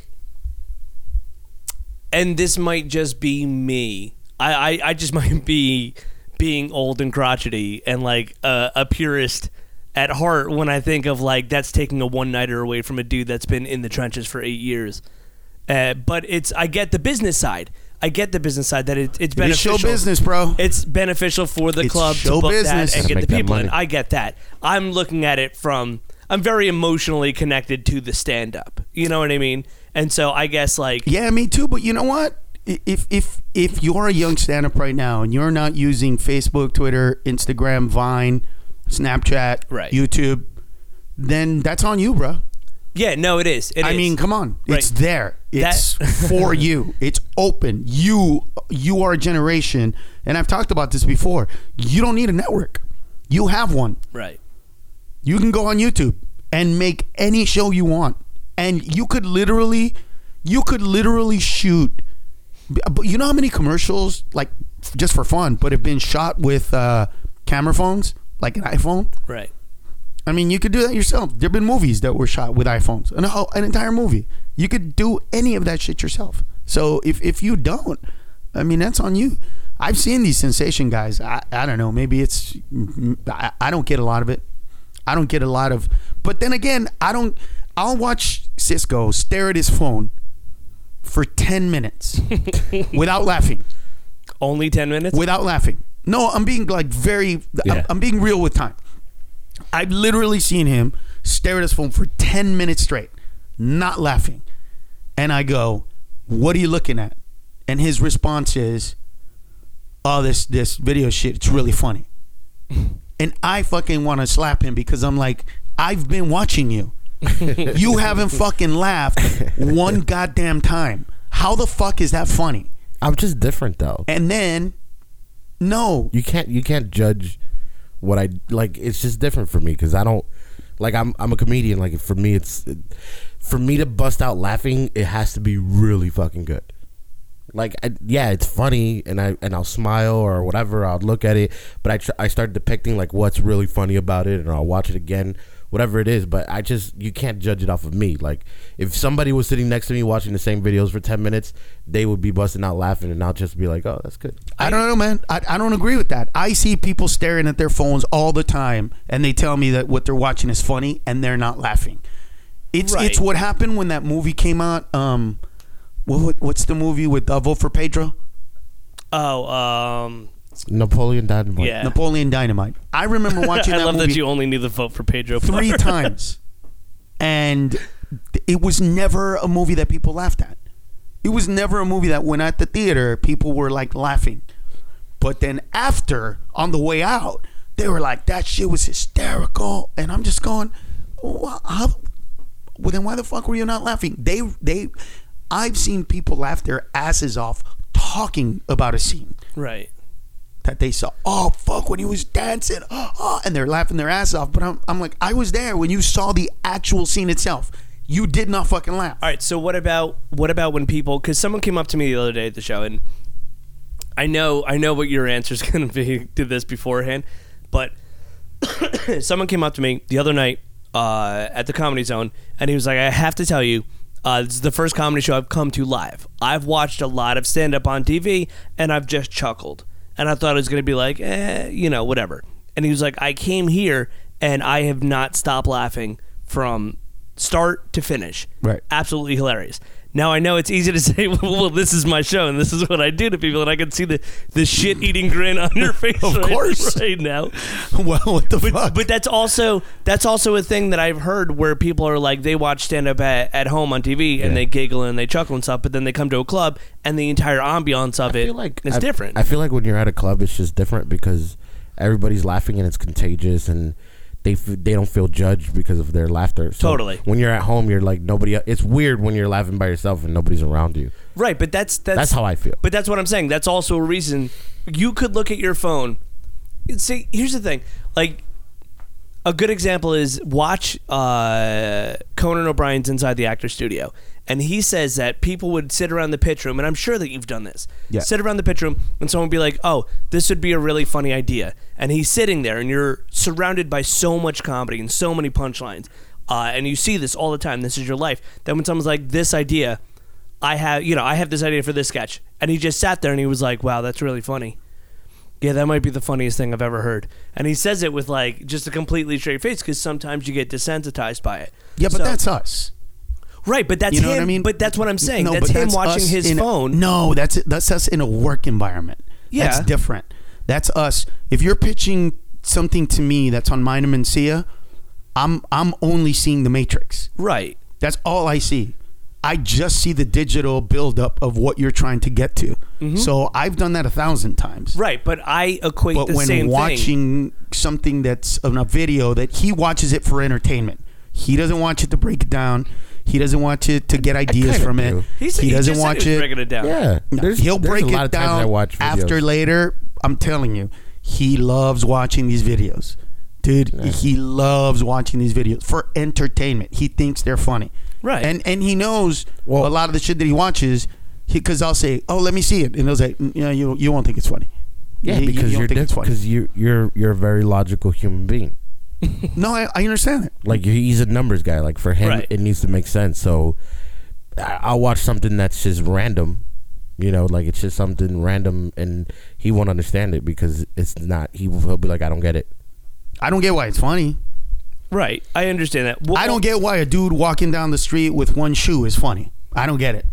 and this might just be me. I, I, I just might be being old and crotchety and like a, a purist at heart when I think of like that's taking a one nighter away from a dude that's been in the trenches for eight years. Uh, but it's I get the business side. I get the business side that it, it's It's beneficial. show business, bro. It's beneficial for the It's club to show book business. that and get the people in. I get that. I'm looking at it from. I'm very emotionally connected to the stand up. You know what I mean? And so I guess like Yeah, me too. But you know what? If if if you're a young stand up right now and you're not using Facebook, Twitter, Instagram, Vine, Snapchat, Right. YouTube, then that's on you, bro. yeah, no, it is. It I is. mean, come on, it's there. It's That- for you. It's open. You you are a generation, and I've talked about this before. You don't need a network. You have one. right. You can go on YouTube and make any show you want, and you could literally, you could literally shoot. But you know how many commercials, like just for fun, but have been shot with uh, camera phones, like an iPhone. Right. I mean, you could do that yourself. There've been movies that were shot with iPhones, an, an entire movie. You could do any of that shit yourself. So if if you don't, I mean, that's on you. I've seen these sensation guys. I, I don't know. Maybe it's I, I don't get a lot of it. I don't get a lot of. But then again, I don't. I'll watch Cisco stare at his phone for ten minutes without laughing. Only ten minutes. Without laughing. No, I'm being like very. I'm, Yeah. I'm being real with time. I've literally seen him stare at his phone for 10 minutes straight, not laughing. And I go, What are you looking at? And his response is, Oh, this this video shit, it's really funny. And I fucking want to slap him because I'm like, I've been watching you. you haven't fucking laughed one goddamn time. How the fuck is that funny? I'm just different though. And then, no, You can't you can't judge what I like. It's just different for me because I don't like. I'm I'm a comedian. Like for me, it's for me to bust out laughing. It has to be really fucking good. Like I, yeah, it's funny, and I and I'll smile or whatever. I'll look at it, but I tr- I start depicting like what's really funny about it, and I'll watch it again, whatever it is. But I just you can't judge it off of me. Like if somebody was sitting next to me watching the same videos for ten minutes, they would be busting out laughing, and I'll just be like, oh, that's good. I don't know, man. I, I don't agree with that. I see people staring at their phones all the time, and they tell me that what they're watching is funny, and they're not laughing. It's Right. it's what happened when that movie came out. Um, what, what- what's the movie with uh, Vote for Pedro? Oh, um, Napoleon Dynamite. Yeah. Napoleon Dynamite. I remember watching I that love movie that you only knew the vote for Pedro three part. times, and it was never a movie that people laughed at. It was never a movie that when at the theater people were like laughing, but then after on the way out they were like that shit was hysterical, and I'm just going, well, how? Well, then why the fuck were you not laughing? They they, I've seen people laugh their asses off talking about a scene Right. That they saw. Oh fuck, when he was dancing, oh, and they're laughing their ass off. But I'm, I'm like, I was there when you saw the actual scene itself. You did not fucking laugh. All right. So what about what about when people? Because someone came up to me the other day at the show, and I know I know what your answer is going to be to this beforehand, but someone came up to me the other night uh, at the Comedy Zone, and he was like, "I have to tell you." Uh, this is the first comedy show I've come to live. I've watched a lot of stand up on TV and I've just chuckled. And I thought it was going to be like, eh, you know, whatever. And he was like, I came here and I have not stopped laughing from start to finish. Right. Absolutely hilarious. Now I know it's easy to say, well, well, this is my show and this is what I do to people, and I can see the, the shit eating grin on your face Of right, course. right now. well, what the But, fuck? but that's also that's also a thing that I've heard where people are like they watch stand up at, at home on TV and Yeah. they giggle and they chuckle and stuff, but then they come to a club and the entire ambiance of I it feel like is I- different. I feel like when you're at a club, it's just different because everybody's laughing and it's contagious, and they f- they don't feel judged because of their laughter. So Totally. When you're at home, you're like nobody. It's weird when you're laughing by yourself and nobody's around you. Right, but that's that's That's how I feel. But that's what I'm saying. That's also a reason you could look at your phone. See, here's the thing. Like a good example is watch uh, Conan O'Brien's Inside the Actor Studio, and he says that people would sit around the pitch room, and I'm sure that you've done this. Yeah. Sit around the pitch room, and someone would be like, "Oh, this would be a really funny idea," and he's sitting there, and you're surrounded by so much comedy and so many punchlines, uh, and you see this all the time. This is your life. Then when someone's like, "This idea," I have, you know, I have this idea for this sketch, and he just sat there and he was like, "Wow, that's really funny." Yeah, that might be the funniest thing I've ever heard. And he says it with like just a completely straight face because sometimes you get desensitized by it. Yeah, but So- that's us. Right. But that's You know him. what I mean? But that's what I'm saying. No, that's him watching his in phone. no, that's that's us in a work environment. Yeah, That's different. That's us. If you're pitching something to me that's on Mind of Mencia, I'm I'm only seeing the Matrix. Right. That's all I see. I just see the digital buildup of what you're trying to get to. So I've done that a thousand times. Mm-hmm. Right. But I equate But the when same thing. watching something that's on a video that he watches it for entertainment, he doesn't watch it to break it down. He doesn't watch it to get ideas from do. it. He, he he doesn't just said watch he was it. breaking it down. Yeah, No, there's, he'll there's break a lot it of times I down watch after later. I'm telling you, he loves watching these videos, dude. He loves watching these videos for entertainment. He thinks they're funny, Right. And and he knows Well- a lot of the shit that he watches. Because I'll say, "Oh, let me see it," and he'll say, "Mm, "Yeah, you you won't think it's funny." Yeah, You- you because don't you're think because you you're you're a very logical human being. No, I, I understand it. Like he's a numbers guy. Like for him, Right. it needs to make sense. So I- I'll watch something that's just random. You know, like it's just something random, and he won't understand it because it's not. He will he'll be like, I don't get it. I don't get why it's funny. Right. I understand that. Well, I don't get why a dude walking down the street with one shoe is funny. I don't get it.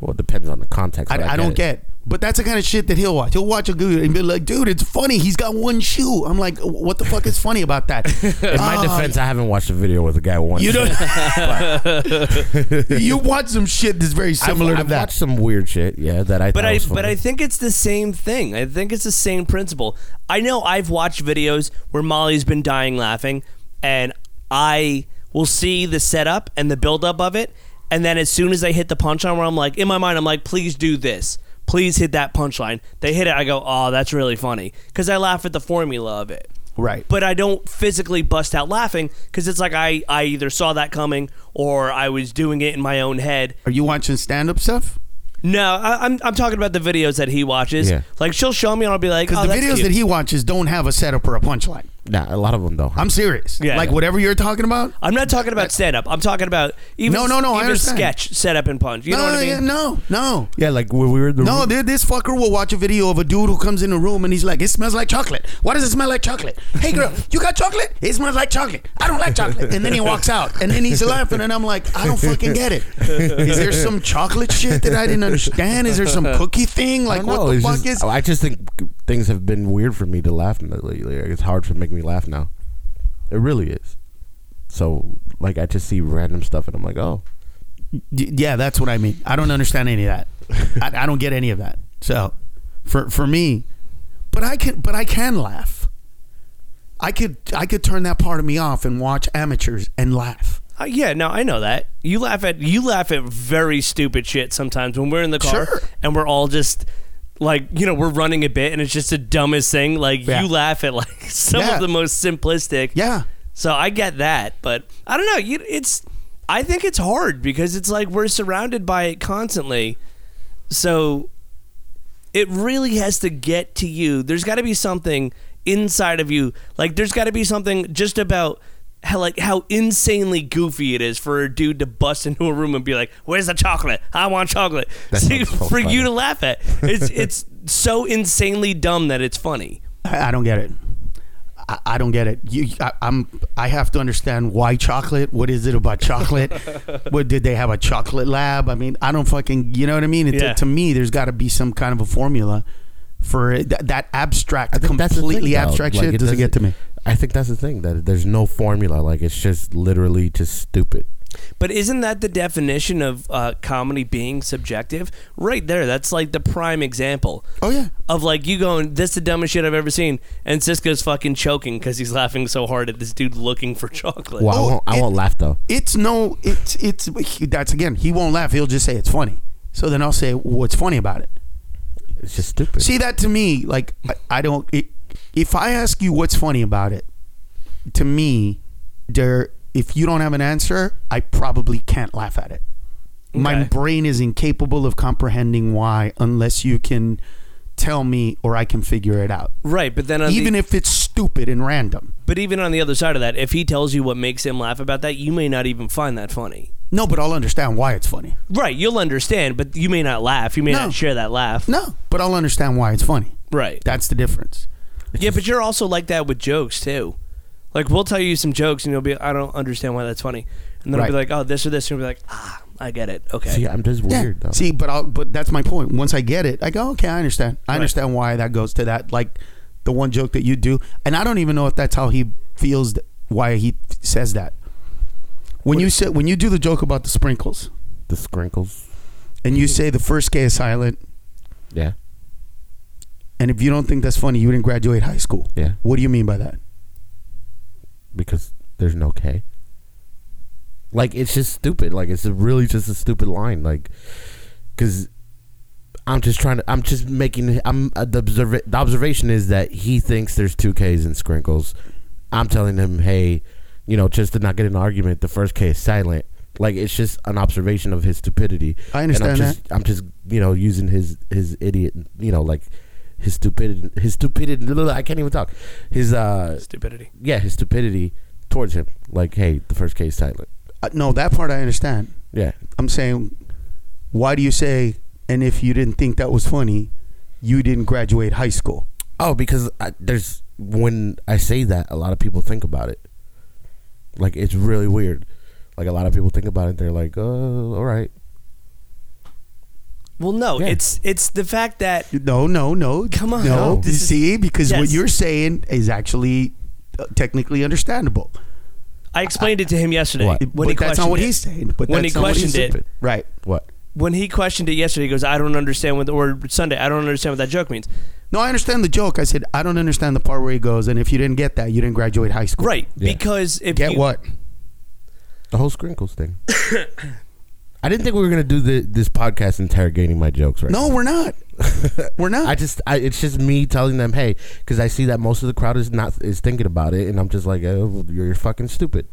Well, it depends on the context. I, but I, don't it. Get. But that's the kind of shit that he'll watch. He'll watch a dude and be like, "Dude, it's funny. He's got one shoe." I'm like, "What the fuck is funny about that?" In my Ah, defense, I haven't watched a video with a guy with one. you shoe. don't. you watch some shit that's very I've, similar I've to that. watched some weird shit. Yeah, that I. But I was but. I think it's the same thing. I think it's the same principle. I know I've watched videos where Molly's been dying laughing, and I will see the setup and the buildup of it, and then as soon as they hit the punchline, where I'm like, in my mind, I'm like, please do this. Please hit that punchline. They hit it. I go, oh, that's really funny because I laugh at the formula of it. right. But I don't physically bust out laughing because it's like I, I either saw that coming or I was doing it in my own head. Are you watching stand-up stuff? No, I, I'm I'm talking about the videos that he watches. Yeah. Like she'll show me and I'll be like, Because oh, the videos cute. that he watches don't have a setup or a punchline. Nah, a lot of them don't. I'm serious. Yeah. like whatever you're talking about. I'm not talking about stand up. I'm talking about even No, no, no, I even understand. sketch setup and punch. You know what I mean? yeah, no, no. yeah, like when we were in the No, room- th- this fucker will watch a video of a dude who comes in a room and he's like, "It smells like chocolate. Why does it smell like chocolate? Hey, girl, you got chocolate? It smells like chocolate. I don't like chocolate." And then he walks out, and then he's laughing, and I'm like, "I don't fucking get it. Is there some chocolate shit that I didn't understand? Is there some cookie thing? Like, what the it's fuck just- is?" I just think things have been weird for me to laugh lately. Like, It's hard for me to make me laugh now. It really is. So, like, I just see random stuff and I'm like, oh, Yeah, that's what I mean. I don't understand any of that. I, I don't get any of that. So, for for me, but I can but I can laugh. I could I could turn that part of me off and watch amateurs and laugh. Uh, yeah, no, I know that. You laugh at you laugh at very stupid shit sometimes when we're in the car Sure. and we're all just like you know we're running a bit and it's just the dumbest thing. Like Yeah. you laugh at like some Yeah. of the most simplistic. Yeah. So I get that, but I don't know. You, it's I think it's hard because it's like we're surrounded by it constantly. So it really has to get to you. There's got to be something inside of you. Like there's got to be something just about how like how insanely goofy it is for a dude to bust into a room and be like, "Where's the chocolate? I want chocolate." That See, so for funny. you to laugh at. It's it's so insanely dumb that it's funny. I, I don't get it. I, I don't get it. You, I, I'm. I have to understand why chocolate. What is it about chocolate? what did they have a chocolate lab? I mean, I don't fucking. You know what I mean? It, Yeah. To me, there's got to be some kind of a formula for it. That, that abstract, I think that's the completely thing, though. abstract Like, shit it doesn't get to me. I think that's the thing that there's no formula. Like, it's just literally just stupid. But isn't that the definition of uh, comedy being subjective? Right there, that's like the prime example Oh yeah. of like you going, "This is the dumbest shit I've ever seen," and Cisco's fucking choking because he's laughing so hard at this dude looking for chocolate. Well, I Oh, won't, I it- won't laugh though. It's no. It's it's. That's again. He won't laugh. He'll just say it's funny. So then I'll say what's funny about it. It's just stupid. See that to me, like I, I don't. It, if I ask you what's funny about it, to me, there. If you don't have an answer, I probably can't laugh at it. My brain is incapable of comprehending why, unless you can tell me or I can figure it out. Right, but then on Even the, if it's stupid and random. but even on the other side of that, if he tells you what makes him laugh about that, you may not even find that funny. No, but I'll understand why it's funny. Right, you'll understand, but you may not laugh. You may No. not share that laugh. No, but I'll understand why it's funny. Right. That's the difference. Yeah, but you're also like that with jokes too. Like we'll tell you some jokes and you'll be, I don't understand why that's funny, and then I'll be Right. like, oh, this or this, and you'll be like, ah, I get it. Okay. See, I'm just weird though. See, but I'll, but that's my point. Once I get it, I go, okay, I understand. I Right. understand why that goes to that. Like the one joke that you do, and I don't even know if that's how he feels. th- Why he says that. When you say when you do the joke about the sprinkles, the sprinkles. and you say the first K is silent, Yeah. And if you don't think that's funny, you didn't graduate high school. Yeah. What do you mean by that? Because there's no K. Like it's just stupid. Like it's really just a stupid line. Like, because I'm just trying to. I'm just making. I'm uh, the, observa- the observation is that he thinks there's two Ks in sprinkles. I'm telling him, hey, you know, just to not get an argument, the first K is silent. Like it's just an observation of his stupidity. I And I'm understand just, I'm just, you know, using his his idiot, you know, like his stupidity, his stupidity. I can't even talk. His uh, Stupidity. yeah, his stupidity towards him. Like, hey, the first K is silent. Uh, no, that part I understand. Yeah, I'm saying, why do you say? And if you didn't think that was funny, you didn't graduate high school. Oh, because I, there's when I say that, a lot of people think about it. Like it's really weird. Like a lot of people think about it. They're like, "Oh, all right." Well, no, Yeah. it's it's the fact that No, no, no. Come on. No, No. you is- see, because what you're saying is actually uh, technically understandable. I explained it to him yesterday What? when he but that's not what it. he's saying. But When that's he not what he's questioned it. right? What? When he questioned it yesterday, he goes, "I don't understand what," the, or Sunday, "I don't understand what that joke means." No, I understand the joke. I said I don't understand the part where he goes, and if you didn't get that, you didn't graduate high school. Right, Yeah. because if Get you, what? The whole sprinkles thing. I didn't think we were gonna do the, this podcast interrogating my jokes right. No, we're not. we're not. I just, I, it's just me telling them, hey, because I see that most of the crowd is not is thinking about it, and I'm just like, oh, you're fucking stupid.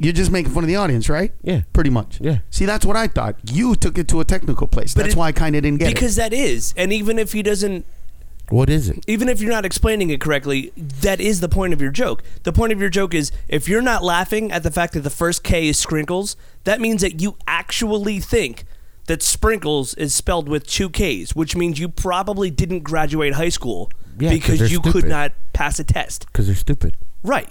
You're just making fun of the audience, right? Yeah. Pretty much. Yeah. See, that's what I thought. You took it to a technical place. But that's it- why I kind of didn't get it. because that is, and even if he doesn't What is it? even if you're not explaining it correctly, that is the point of your joke. The point of your joke is if you're not laughing at the fact that the first K is sprinkles, that means that you actually think that sprinkles is spelled with two K's, which means you probably didn't graduate high school Yeah, 'cause because you could not pass a test. Because they're stupid. Right.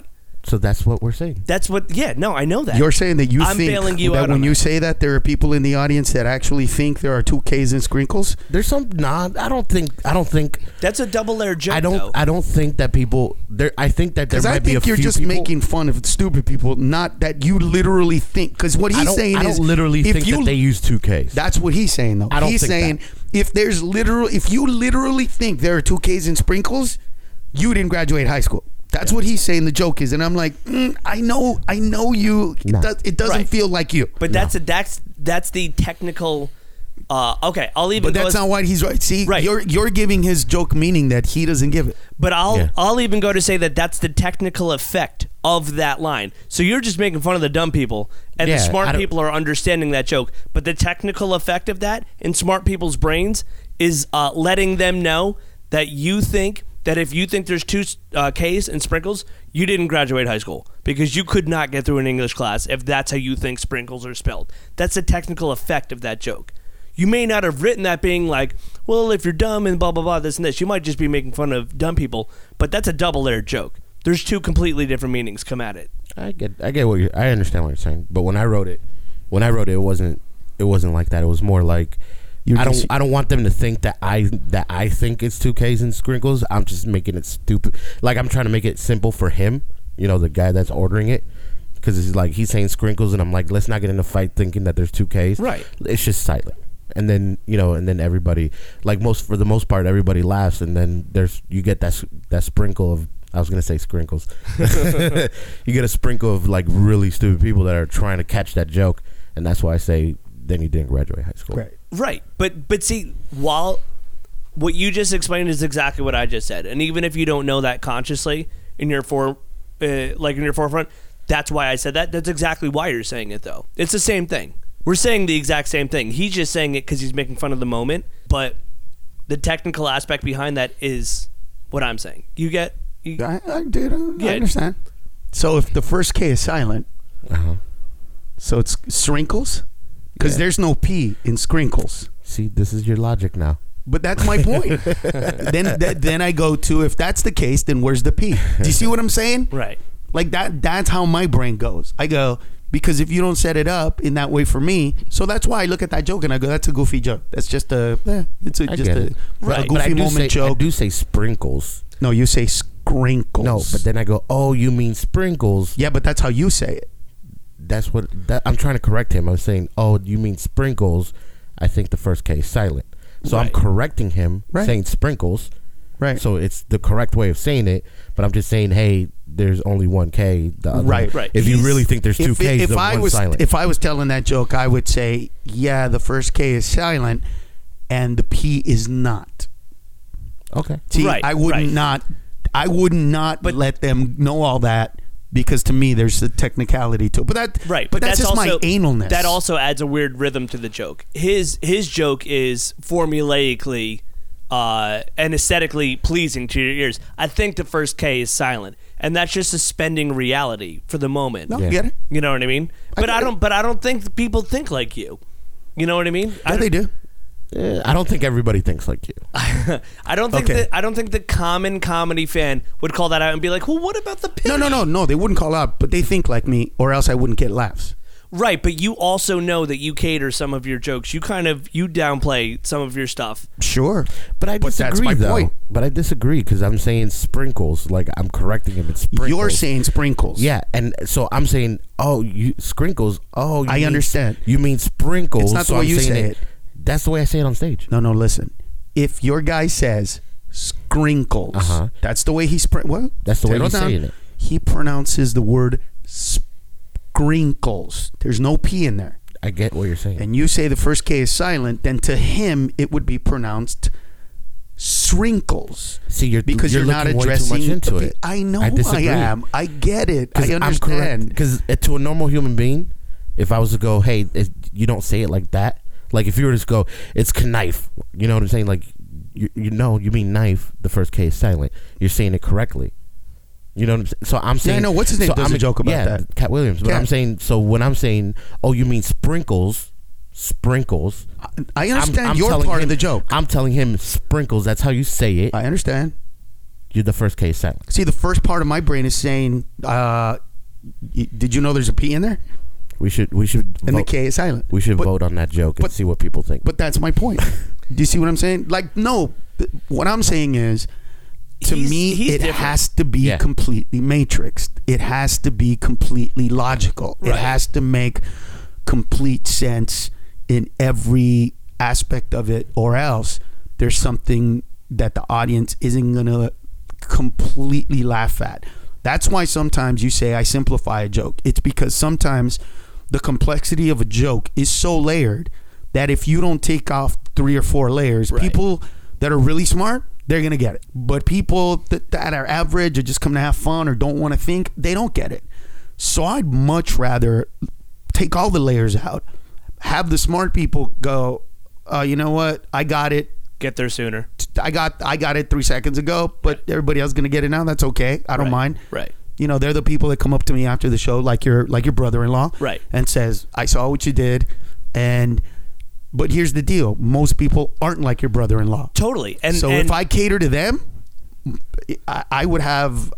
So that's what we're saying. That's what. Yeah. No, I know that. You're saying that you I'm think bailing you that out when you that. say that there are people in the audience that actually think there are two K's in sprinkles. There's some. Nah, I don't think. I don't think. That's a double layer joke. I don't. Though. I don't think that people. There. I think that there Because might I be a think you're few just people- making fun of stupid people, not that you literally think. Because what I he's don't, saying I don't is, literally if think you that they use two Ks. That's what he's saying, though. I don't he's think saying if there's literal, if you literally think there are two K's in sprinkles, you didn't graduate high school. That's what he's saying. The joke is, and I'm like, mm, I know, I know you. It, No. does, it doesn't Right. feel like you. But that's a that's that's the technical. Uh, okay, I'll even. But go that's as- not why he's right. See, Right. you're you're giving his joke meaning that he doesn't give it. But I'll Yeah. I'll even go to say that that's the technical effect of that line. So you're just making fun of the dumb people, and Yeah, the smart people are understanding that joke. But the technical effect of that in smart people's brains is uh, letting them know that you think that if you think there's two uh, K's and sprinkles, you didn't graduate high school because you could not get through an English class if that's how you think sprinkles are spelled. That's the technical effect of that joke. You may not have written that being like, well, if you're dumb and blah blah blah, this and this. You might just be making fun of dumb people, but that's a double-layered joke. There's two completely different meanings come at it. I get. I get what you're, I understand what you're saying. But when I wrote it, when I wrote it, it wasn't. It wasn't like that. It was more like. You're I don't. I don't want them to think that I that I think it's two Ks and sprinkles. I'm just making it stupid. Like I'm trying to make it simple for him. You know, the guy that's ordering it. because it's like he's saying sprinkles, and I'm like, let's not get in a fight thinking that there's two Ks. Right. It's just silent, and then you know, and then everybody, like most for the most part, everybody laughs, and then there's you get that that sprinkle of. I was gonna say sprinkles. you get a sprinkle of like really stupid people that are trying to catch that joke, and that's why I say then you didn't graduate high school. Right. Right, but but see, while what you just explained is exactly what I just said, and even if you don't know that consciously in your for, uh, like in your forefront, that's why I said that. That's exactly why you're saying it, though. It's the same thing. We're saying the exact same thing. He's just saying it because he's making fun of the moment, but the technical aspect behind that is what I'm saying. You get? You, I, I did. I, Yeah. I understand. So if the first K is silent, Uh-huh. so it's sprinkles, because Yeah. there's no P in sprinkles. See, this is your logic now. But that's my point. then th- then I go to if that's the case, then where's the P? Do you see what I'm saying? right. Like that. That's how my brain goes. I go because if you don't set it up in that way for me, so that's why I look at that joke and I go, "That's a goofy joke. That's just a, eh, it's a, I just a, it. a Right. But I goofy moment say, I joke." do say sprinkles. no, you say sprinkles. No, but then I go, oh, you mean sprinkles? yeah, but that's how you say it. That's what that, I'm trying to correct him. I'm saying, oh, you mean sprinkles? I think the first K is silent. So I'm correcting him, Right. saying sprinkles. Right. So it's the correct way of saying it. But I'm just saying, hey, there's only one K. The other, Right. Right. If you really think there's two if, Ks, if then I one's was silent. if I was telling that joke, I would say, yeah, the first K is silent, and the P is not. okay. See, Right, I would right. not, I would not But- let them know all that because to me there's a technicality to it. But that, Right, But, that's, just also, my analness. That also adds a weird rhythm to the joke. His his joke is formulaically uh, and aesthetically pleasing to your ears. I think the first K is silent, and that's just suspending reality for the moment. no, Yeah. get it? You know what I mean? But get I, don't. But I don't think people think like you. You know what I mean? Yeah, don't- they do. Eh, I don't think everybody thinks like you. I don't think Okay. that. I don't think the common comedy fan would call that out and be like, "Well, what about the No, no, no, no. They wouldn't call out, but they think like me, or else I wouldn't get laughs. Right, but you also know that you cater some of your jokes. You kind of you downplay some of your stuff. Sure, But I But that's disagree, my though. point. But I disagree because I'm saying sprinkles. Like I'm correcting him. It's sprinkles. you're saying sprinkles. Yeah, and so I'm saying, oh, you sprinkles. Oh, you I mean- understand. You mean sprinkles? It's not the so way I'm you saying say it. That's the way I say it on stage. No, no, listen. If your guy says sprinkles, Uh-huh. that's the way he spr- what? That's the way he's saying it. He pronounces the word sprinkles. There's no P in there. I get what you're saying. And you say the first K is silent, then to him it would be pronounced sprinkles. See, you're Because you're, you're, not addressing into it. I know I I, am. I get it. I understand. Because to a normal human being, if I was to go, hey, you don't say it like that. Like if you were to just go, it's knife. You know what I'm saying? Like you, you know, you mean knife. The first K is silent. You're saying it correctly. You know what I'm saying? So I'm saying. I know. What's his name so I'm a joke about yeah, that. Katt Williams. But Cat. I'm saying. So when I'm saying, oh, you mean sprinkles? Sprinkles. I I'm- understand I'm your telling part him- of the joke. I'm telling him sprinkles. That's how you say it. I understand. You're the first K is silent. See, the first part of my brain is saying, uh, y- "Did you know there's a P in there?" We should. We should. And the vote, K is silent. we should But- vote on that joke and but- see what people think. But that's my point. Do you see what I'm saying? Like, no. What I'm saying is, to He's- me, he's it different. has to be Yeah. completely matrixed. It has to be completely logical. It has to make complete sense in every aspect of it, or else there's something that the audience isn't gonna completely laugh at. That's why sometimes you say I simplify a joke. It's because sometimes the complexity of a joke is so layered that if you don't take off three or four layers, Right. people that are really smart, they're gonna get it. But people that, that are average or just come to have fun or don't want to think, they don't get it. So I'd much rather take all the layers out, have the smart people go, uh, you know what, I got it. Get there sooner. I got I got it three seconds ago, but everybody else is gonna get it now. That's okay. I don't Right. mind. Right. You know, they're the people that come up to me after the show, like your like your brother-in-law, Right. and says, "I saw what you did," and but here's the deal: most people aren't like your brother-in-law. Totally. And so and if I cater to them, I, I would have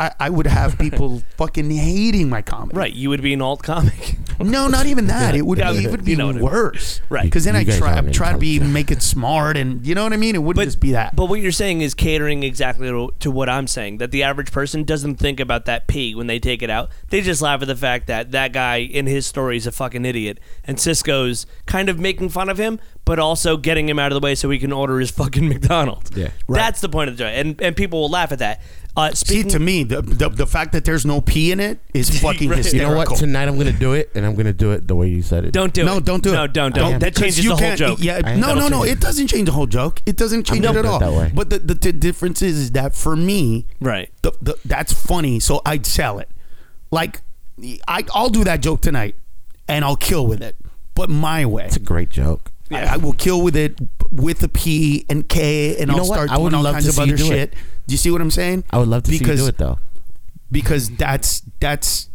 I, I would have people fucking hating my comedy. Right, you would be an alt comic. No, not even that. It would Yeah, be it would be you know what I mean. worse. Right. Because then You I guys try aren't try to be intelligent. make it smart and you know what I mean. It wouldn't But- just be that. But what you're saying is catering exactly to, to what I'm saying. That the average person doesn't think about that P when they take it out. They just laugh at the fact that that guy in his story is a fucking idiot, and Cisco's kind of making fun of him, but also getting him out of the way so he can order his fucking McDonald's. Yeah. that's the point of the joke, and and people will laugh at that. Uh, See, to me, the, the the fact that there's no P in it is fucking Right. You hysterical. know what? Tonight I'm gonna do it, and I'm gonna do it the way you said it. don't do it. no, don't do no, it. No, don't, don't. am. That changes you the whole can't- joke. Yeah, I no, no, no. change It doesn't change the whole joke. It doesn't change built it at all. that way. But the, the, the difference is, is that for me, Right. the, the, that's funny. So I'd sell it. Like I, I'll do that joke tonight, and I'll kill with it, but my way. It's a great joke. I, I will kill with it with a P and K, and You I'll know what? start I would doing all love kinds to of see you other do it. shit. Do you see what I'm saying? I would love to see because you do it though. because that's that's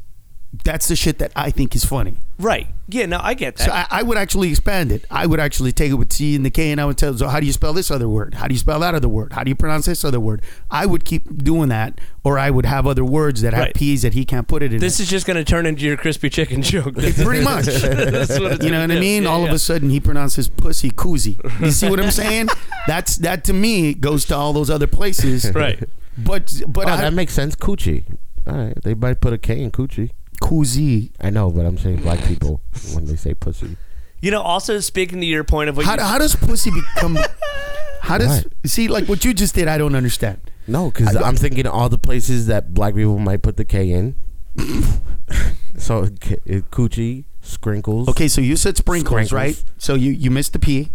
that's the shit that I think is funny. Right. Yeah. No, I get that. So I, I would actually expand it. I would actually take it with C and the K, and I would tell. So how do you spell this other word? How do you spell that other word? How do you pronounce this other word? I would keep doing that, or I would have other words that have Right. P's that he can't put it in. this it. is just going to turn into your crispy chicken joke. pretty much. That's what it's You know gonna what I do. mean? Yeah, All yeah. of a sudden, he pronounces pussy koozie. You see what I'm saying? That's that to me goes to all those other places. Right. But but Oh, I, that makes sense. Coochie. All right, they might put a K in coochie. Koozie. I know, but I'm saying black people when they say pussy. You know, also speaking to your point of what How, you, how does pussy become? How does What? see like what you just did? I don't understand. No, because I'm thinking all the places that black people might put the K in. so K- it- coochie, sprinkles. Okay, so you said sprinkles, Sprinkles. right? So you you missed the P,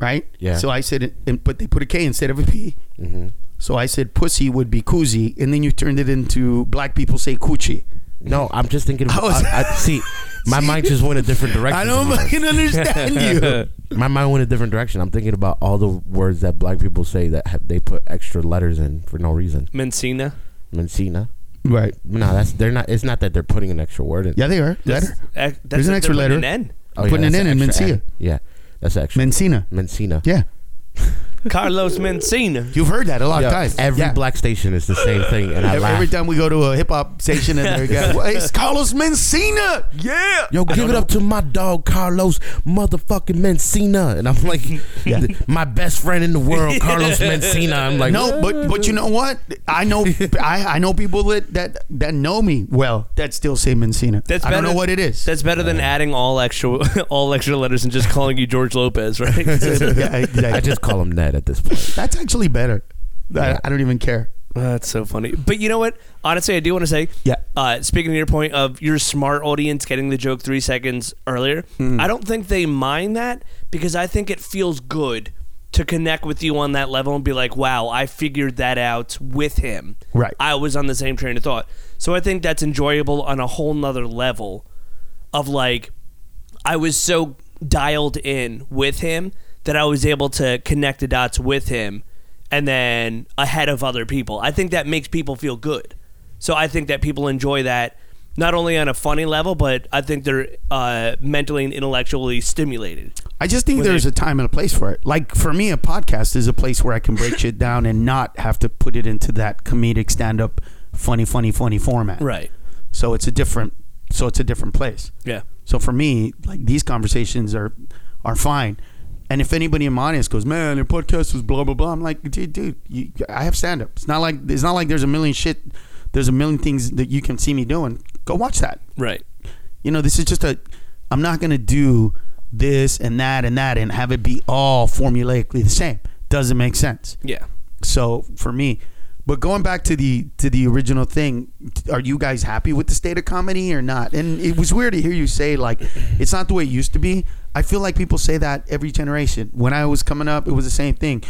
right? Yeah. So I said, it, but they put a K instead of a P. hmm So I said pussy would be koozie, and then you turned it into black people say coochie. No, I'm just thinking. Of, How is- I, I, see, my mind just went a different direction. I don't fucking understand you. My mind went a different direction. I'm thinking about all the words that black people say that have, they put extra letters in for no reason. Mencina. Mencina. Right. No, that's they're not. It's not that they're putting an extra word in. Yeah, they are. That's, Letter. that's There's an they're extra putting letter. An N. Oh, Putting it that's in in extra Mencia. N. Yeah, that's extra. Mencina. Mencina. Yeah. Carlos Mencina. You've heard that a lot Yeah, of times. Every Yeah. black station is the same thing, and I Every, laugh. every time we go to a hip hop station and they go, well, it's Carlos Mencina. Yeah. Yo, give it up to my dog Carlos motherfucking Mencina, and I'm like, my best friend in the world, Carlos Mencina. I'm like, No, but but you know what? I know I, I know people that, that that know me well that still say Mencina. That's I don't better- know what it is. That's better than adding all extra all extra letters and just calling you George Lopez, right? yeah, exactly. I just call him Ned at this point. That's actually better. I, Yeah. I don't even care. That's so funny. But you know what? Honestly, I do want to say, Yeah. uh, speaking to your point of your smart audience getting the joke three seconds earlier, Hmm. I don't think they mind that because I think it feels good to connect with you on that level and be like, wow, I figured that out with him. Right. I was on the same train of thought. So I think that's enjoyable on a whole nother level of like, I was so dialed in with him that I was able to connect the dots with him and then ahead of other people. I think that makes people feel good. So I think that people enjoy that not only on a funny level, but I think they're uh, mentally and intellectually stimulated. I just think there's they- a time and a place for it. Like for me, a podcast is a place where I can break shit down and not have to put it into that comedic stand up, funny, funny, funny format. Right. So it's a different. So it's a different place. Yeah. So for me, like these conversations are are fine. And if anybody in my audience goes, man, your podcast was blah blah blah, I'm like, dude, dude, you, I have stand up. It's not like it's not like there's a million shit. There's a million things that you can see me doing. Go watch that. Right. You know, this is just a. I'm not gonna do this and that and that and have it be all formulaically the same. Doesn't make sense. Yeah. So for me, but going back to the to the original thing, are you guys happy with the state of comedy or not? And it was weird to hear you say like it's not the way it used to be. I feel like people say that every generation. When I was coming up, it was the same thing.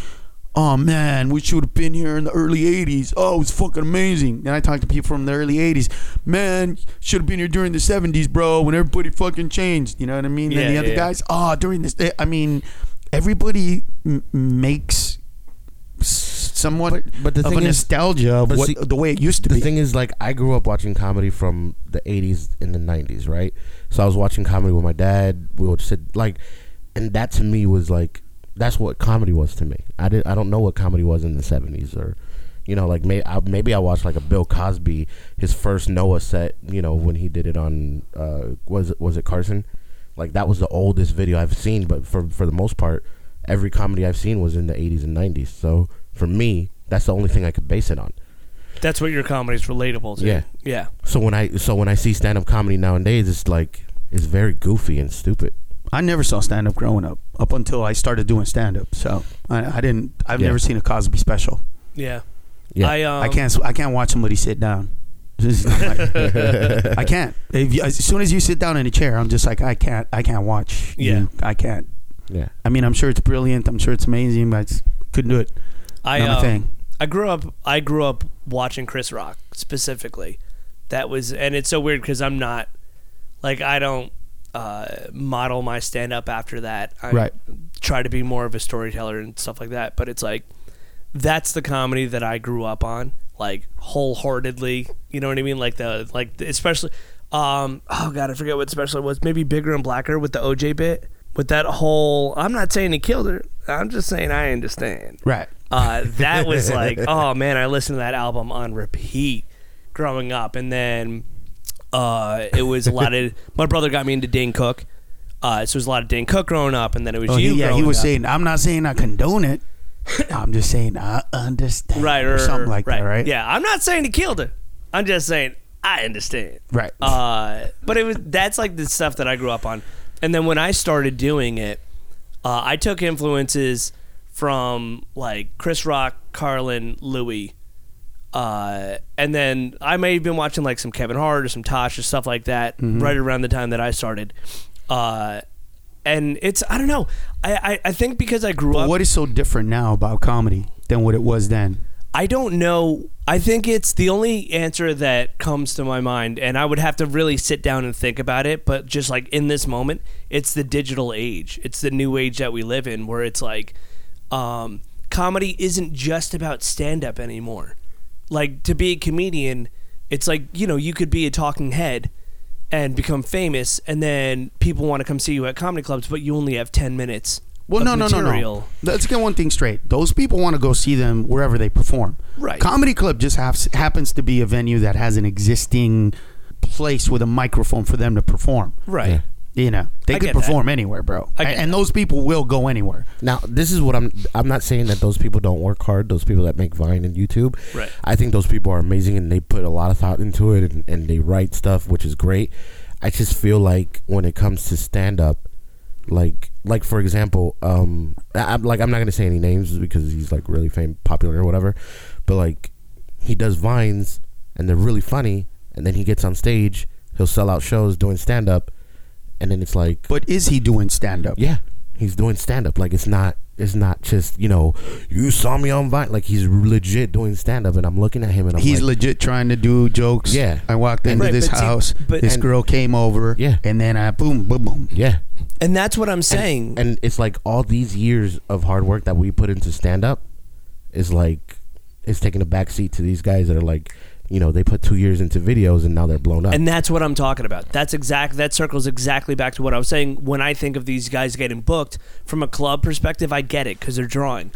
Oh man, we should have been here in the early '80s. Oh, it was fucking amazing. And I talked to people from the early '80s. Man, should have been here during the '70s, bro, when everybody fucking changed. You know what I mean? Yeah, then the yeah, other yeah. guys, oh, during this. Eh, I mean, everybody m- makes somewhat But- but the of thing a is- nostalgia of what, see, the way it used to the be. The thing is, like, I grew up watching comedy from the '80s and the '90s, right? So I was watching comedy with my dad. We would sit like, and that to me was like, that's what comedy was to me. I did. I don't know what comedy was in the '70s or, You know, like may, I, maybe I watched like a Bill Cosby, his first Noah set. You know, when he did it on uh, was it was it Carson? Like that was the oldest video I've seen. But for for the most part, every comedy I've seen was in the 80s and 90s. So for me, that's the only thing I could base it on. That's what your comedy's relatable to. Yeah. Yeah. So when I so when I see stand up comedy nowadays, it's like it's very goofy and stupid. I never saw stand up growing up, up until I started doing stand up. So I, I didn't. I've Yeah. never seen a Cosby special. Yeah. Yeah. I um, I can't. I can't watch somebody sit down. This is not my- I can't. If you, as soon as you sit down in a chair, I'm just like I can't. I can't watch. Yeah. you. I can't. Yeah. I mean, I'm sure it's brilliant. I'm sure it's amazing, but I just couldn't do it. I Not my um, thing. I grew up. I grew up watching Chris Rock specifically. That was, and it's so weird because I'm not, like, I don't uh, model my stand up after that. I Right. Try to be more of a storyteller and stuff like that. But it's like, that's the comedy that I grew up on, like wholeheartedly. You know what I mean? Like the like, the, especially. Um. Oh God, I forget what special it was. Maybe bigger and blacker with the OJ bit. With that whole, I'm not saying he killed her. I'm just saying I understand Right. uh, that was like, oh man, I listened to that album on repeat growing up, and then uh, it was a lot of my brother got me into Dane Cook, uh, so it was a lot of Dane Cook growing up, and then it was Oh, you. he, yeah, he was up. saying. I'm not saying I condone it. I'm just saying I understand. right, or right, something like right. that. Right. Yeah, I'm not saying he killed her. I'm just saying I understand. Right. Uh, but it was that's like the stuff that I grew up on, and then when I started doing it, uh, I took influences from like Chris Rock, Carlin, Louis, uh, and then I may have been watching like some Kevin Hart or some Tosh or stuff like that right around the time that I started. Uh, and it's I don't know. I, I, I think because I grew But up what is so different now about comedy than what it was then? I don't know. I think it's the only answer that comes to my mind, and I would have to really sit down and think about it. But just like in this moment, it's the digital age. It's the new age that we live in, where it's like um, comedy isn't just about stand up anymore. Like to be a comedian, it's like you know you could be a talking head and become famous, and then people want to come see you at comedy clubs, but you only have ten minutes. Well, of no, no, no, material. no. Let's get one thing straight. Those people want to go see them wherever they perform. Right. Comedy club just has, happens to be a venue that has an existing place with a microphone for them to perform. Right. Yeah. You know, they I could get that. perform anywhere, bro. I A- and that. those people will go anywhere. Now, this is what I'm. I'm not saying that those people don't work hard. Those people that make Vine and YouTube. Right. I think those people are amazing and they put a lot of thought into it and, and they write stuff, which is great. I just feel like when it comes to stand up, like like for example, um, I, I'm like I'm not gonna say any names because he's like really famous popular or whatever, but like he does vines and they're really funny, and then he gets on stage, he'll sell out shows doing stand up, and then it's like But is he doing stand up? yeah, he's doing stand up. Like it's not it's not just, you know, you saw me on Vine. Like he's legit doing stand up and I'm looking at him and I'm He's like, legit trying to do jokes. Yeah. I walked into Right, this but see- house. but- this And- girl came over. Yeah. And then I boom, boom, boom. yeah. And that's what I'm saying. And it's like all these years of hard work that we put into stand up is like it's taking a back seat to these guys that are like, you know, they put two years into videos and now they're blown up. And that's what I'm talking about. That's exact. That circles exactly back to what I was saying. When I think of these guys getting booked from a club perspective, I get it because they're drawing.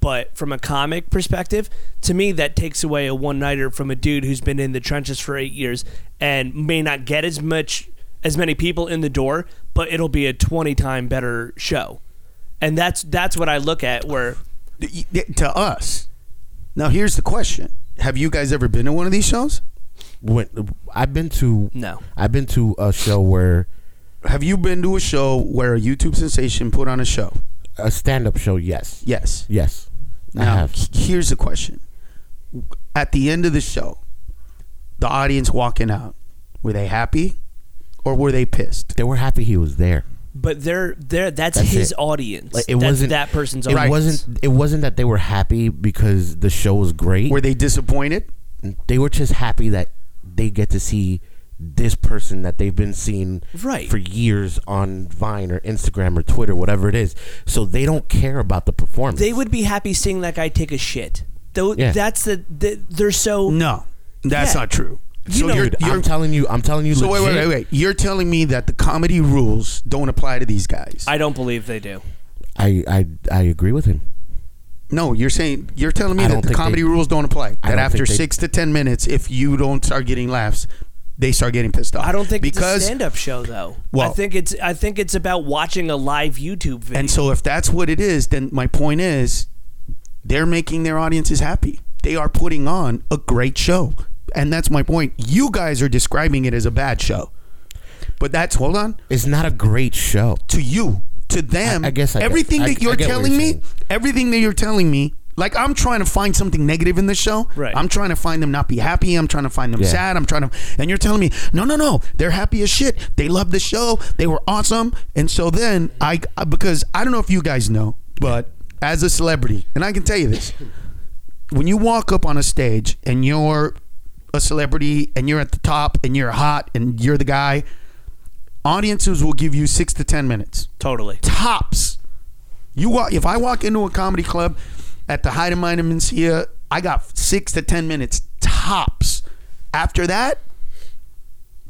But from a comic perspective, to me, that takes away a one nighter from a dude who's been in the trenches for eight years and may not get as much as many people in the door, but it'll be a twenty time better show. And that's that's what I look at. Where Y- y- To us. Now, here's the question Have you guys ever been to one of these shows? when I've been to no, I've been to a show where Have you been to a show where a YouTube sensation put on a show? a stand up show, yes. Yes. Yes. I Now, have. h- here's the question. At the end of the show, the audience walking out, were they happy or were they pissed? They were happy he was there. But they're they're that's, That's his it. audience. Like, it that's wasn't that person's It audience. wasn't. It wasn't that they were happy because the show was great. Were they disappointed? they were just happy that they get to see this person that they've been seeing Right. for years on Vine or Instagram or Twitter, whatever it is. So they don't care about the performance. They would be happy seeing that guy take a shit. Though Yeah. that's the, the they're so No, that's Yeah. not true. You so know- you're, Dude, you're I'm telling you. I'm telling you. so wait, wait, wait, wait. You're telling me that the comedy rules don't apply to these guys? I don't believe they do. I, I I agree with him. No, you're saying you're telling me I that the comedy they- rules don't apply. That don't after think they- six to ten minutes, if you don't start getting laughs, they start getting pissed off. I don't think because it's a stand-up show though. Well- I think it's I think it's about watching a live YouTube video. And so if that's what it is, then my point is they're making their audiences happy. They are putting on a great show. And that's my point. You guys are describing it as a bad show. But that's hold on. It's not a great show. To you, to them, I- I guess I everything I- that you're I get telling you're me, saying. everything that you're telling me, like I'm trying to find something negative in this show. Right. I'm trying to find them not be happy. I'm trying to find them Yeah. sad. I'm trying to, and you're telling me, no, no, no, they're happy as shit. They love the show. They were awesome. And so then I, because I don't know if you guys know, but as a celebrity, and I can tell you this, when you walk up on a stage and you're a celebrity and you're at the top and you're hot and you're the guy, audiences will give you six to ten minutes totally. tops. You walk if I walk into a comedy club at the height of my Mencia, I got six to ten minutes tops. After that,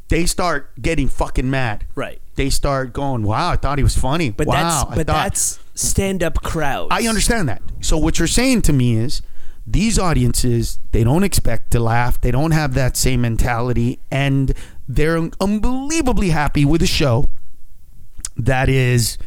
they start getting fucking mad. Right. They start going, "Wow, I thought he was funny." But wow, that's but thought- that's stand-up crowd. I understand that. So what you're saying to me is these audiences, they don't expect to laugh. They don't have that same mentality and they're unbelievably happy with a show that is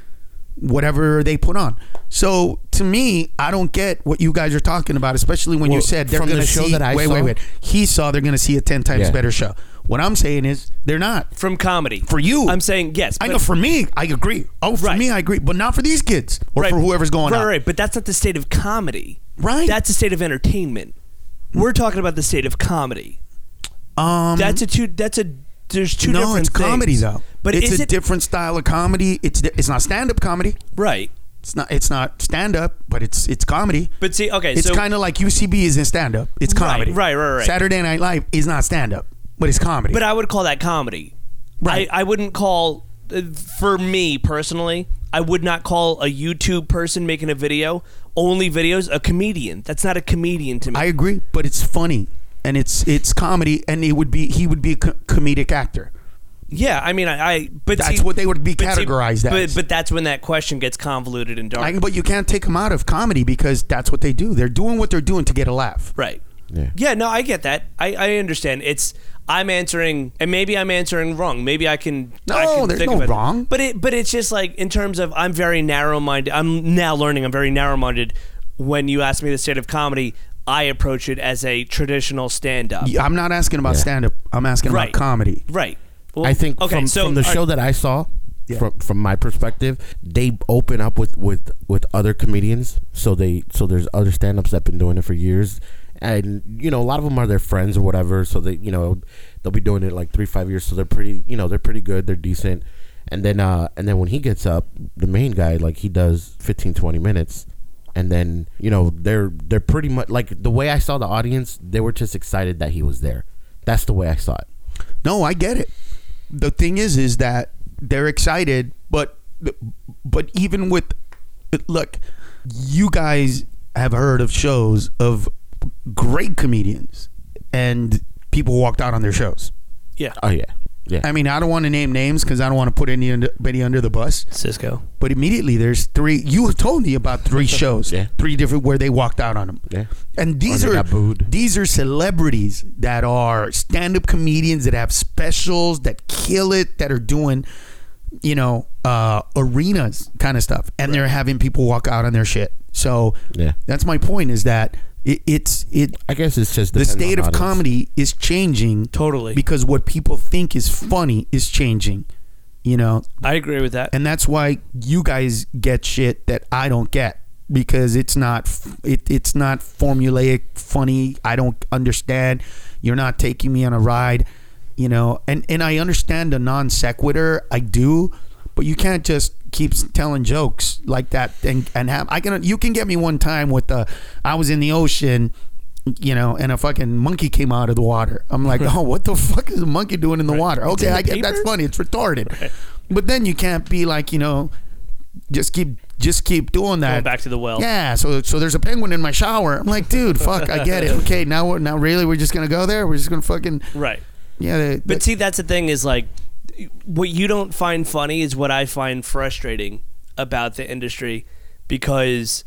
whatever they put on. So to me, I don't get what you guys are talking about, especially when you said they're going to show see that I wait, saw- wait, wait. He saw they're going to see a 10 times Yeah. better show. What I'm saying is they're not. from comedy. For you. I'm saying yes. I know for me, I agree. Oh, for Right. me, I agree, but not for these kids or right, for whoever's going right, on. Right, but that's not the state of comedy. Right. That's a state of entertainment. We're talking about the state of comedy. Um, That's a two. That's a. There's two no, different it's comedy though. But it's is a it different style of comedy. It's it's not stand up comedy. right? It's not it's not stand up, but it's it's comedy. But see, okay, It's so kind of like UCB isn't stand up. It's comedy. right, right, right. Saturday Night Live is not stand up, but it's comedy. But I would call that comedy. Right. I, I wouldn't call, for me personally, I would not call a YouTube person making a video, only videos, a comedian. That's not a comedian to me. I agree, but it's funny and it's it's comedy, and it would be he would be a co- comedic actor. yeah, I mean, I. I but That's see- what they would be but see- categorized but, as. But that's when that question gets convoluted and dark. I, but you can't take them out of comedy because that's what they do. They're doing what they're doing to get a laugh. right. Yeah. Yeah, no, I get that. I, I understand. It's I'm answering, and maybe I'm answering wrong. Maybe I can. No, I can there's think no of it. wrong. But it, but it's just like in terms of I'm very narrow minded. I'm now learning. I'm very narrow minded. When you ask me the state of comedy, I approach it as a traditional stand up. Yeah, I'm not asking about Yeah. stand up. I'm asking Right. about comedy. Right. Well, I think okay, from, so, from the all show right, that I saw, Yeah. from from my perspective, they open up with with with other comedians. So they so there's other stand-ups that have been doing it for years, and you know a lot of them are their friends or whatever. So they you know they'll be doing it like three five years. So they're pretty you know they're pretty good. They're decent. And then uh and then when he gets up, the main guy like he does 15, 20 minutes. And then you know they're they're pretty much like the way I saw the audience. They were just excited that he was there. That's the way I saw it. No, I get it. The thing is, is that they're excited, but but even with look, you guys have heard of shows of great comedians and people walked out on their shows. yeah, Oh yeah, yeah. I mean, I don't want to name names because I don't want to put anybody under the bus. Cisco. But immediately, there's three. You told me about three shows, Yeah. three different where they walked out on them. Yeah. And these are booed. these are celebrities that are stand-up comedians that have specials that kill it, that are doing, you know, uh, arenas kind of stuff, and they're having people walk out on their shit. So Yeah. that's my point. Is that it, it's it I guess it's just the state of audience. comedy is changing Totally. because what people think is funny is changing. You know, I agree with that. and that's why you guys get shit that I don't get because it's not it, it's not formulaic funny I don't understand you're not taking me on a ride you know and and I understand a non sequitur I do but you can't just keep telling jokes like that and and have I can you can get me one time with the I was in the ocean you know, and a fucking monkey came out of the water. I'm like, oh, what the fuck is a monkey doing in the water? Okay, I get that's funny. It's retarded. But then you can't be like, you know, just keep just keep doing that. Going back to the well. Yeah, so so there's a penguin in my shower. I'm like, dude, fuck, I get it. Okay, now we're now really we're just gonna go there. We're just gonna fucking Right. yeah. The, But see, that's the thing is like, what you don't find funny is what I find frustrating about the industry because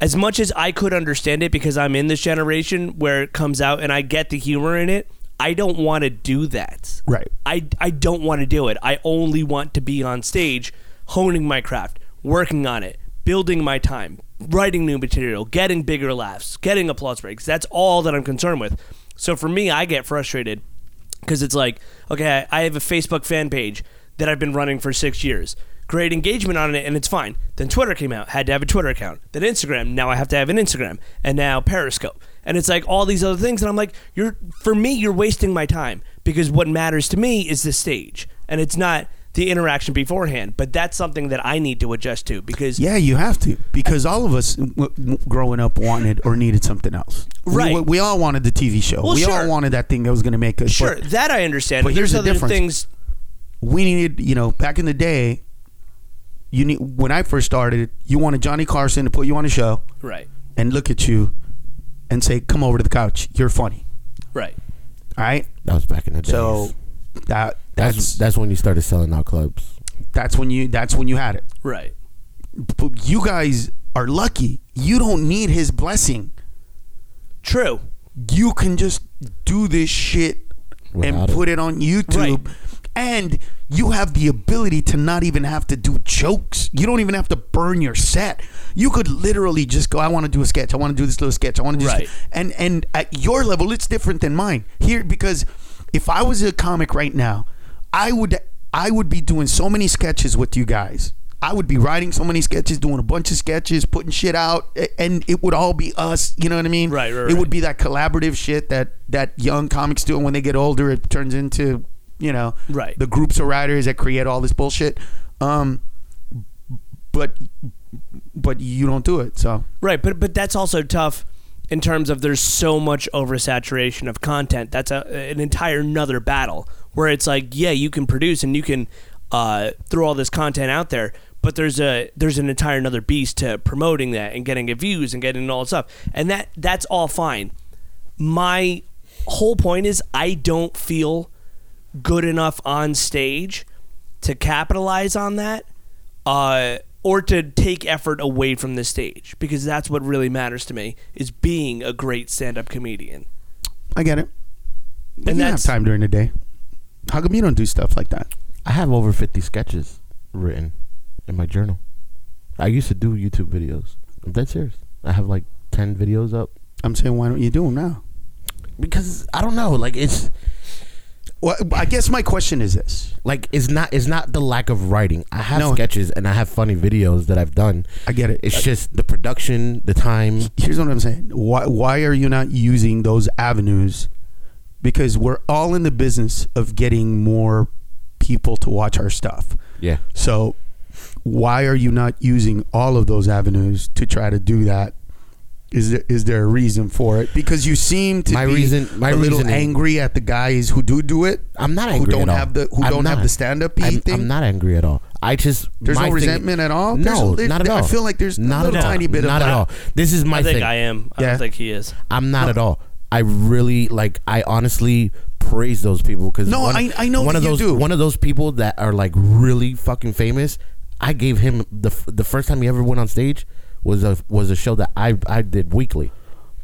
as much as I could understand it because I'm in this generation where it comes out and I get the humor in it, I don't want to do that. Right. I, I don't want to do it. I only want to be on stage, honing my craft, working on it, building my time, writing new material, getting bigger laughs, getting applause breaks. That's all that I'm concerned with. So for me, I get frustrated because it's like, okay, I have a Facebook fan page that I've been running for six years. Great engagement on it, and it's fine. Then Twitter came out, had to have a Twitter account. Then Instagram, now I have to have an Instagram, and now Periscope, and it's like all these other things. And I'm like, you're for me, you're wasting my time because what matters to me is the stage, and it's not the interaction beforehand. But that's something that I need to adjust to because Yeah, you have to because all of us w- w- growing up wanted or needed something else. We- Right. We, we all wanted the TV show. Well, we all wanted that thing that was going to make us. sure But that I understand. but But here's there's the other difference. things. we needed, you know, back in the day. You need when I first started. You wanted Johnny Carson to put you on a show Right, and look at you and say, "Come over to the couch. You're funny." right. All right. That was back in the day. So that that's that's that's when you started selling out clubs. that's when you that's when you had it. Right. But you guys are lucky. You don't need his blessing. True. you can just do this shit and Without it. put it on YouTube. Right. And you have the ability to not even have to do jokes. You don't even have to burn your set. You could literally just go, I want to do a sketch. I want to do this little sketch. I want to do Right. And and at your level, it's different than mine. Here because if I was a comic right now, I would I would be doing so many sketches with you guys. I would be writing so many sketches, doing a bunch of sketches, putting shit out, and it would all be us. You know what I mean? Right, right, It would be that collaborative shit that that young comics do, and when they get older, it turns into you know Right. the groups of writers that create all this bullshit. Um, but but you don't do it, so Right, but but that's also tough in terms of there's so much oversaturation of content. That's a, an entire another battle where it's like, yeah, you can produce and you can uh, throw all this content out there, but there's a there's an entire another beast to promoting that and getting it views and getting all that stuff, and that that's all fine. My whole point is I don't feel good enough on stage to capitalize on that uh, or to take effort away from the stage because that's what really matters to me is being a great stand-up comedian I get it. And you have that's- time during the day. How come you don't do stuff like that? I have over 50 sketches written in my journal. I used to do YouTube videos. I'm dead serious. I have like 10 videos up I'm saying, why don't you do them now? because I don't know, like it's Well, I guess my question is this. like it's not it's not the lack of writing. I have No. sketches and I have funny videos that I've done. I get it. It's just the production, the time. here's what I'm saying. Why why are you not using those avenues? Because we're all in the business of getting more people to watch our stuff. Yeah. So why are you not using all of those avenues to try to do that? Is there is there a reason for it? Because you seem to My be reason- my a little angry at the guys who do do it. I'm not angry. who angry don't at all. have the who I'm don't have the stand up thing. I'm not angry at all. I just There's my no thing- resentment at all? No, There's a- not at all. I feel like there's a not little at all. tiny bit of not at all. This is my i think thing. i am i Yeah. don't think he is I'm not at all. I really like. I honestly praise those people because No, I- I know one of those do. one of those people that are like really fucking famous. I gave him the the first time he ever went on stage was a was a show that I I did weekly,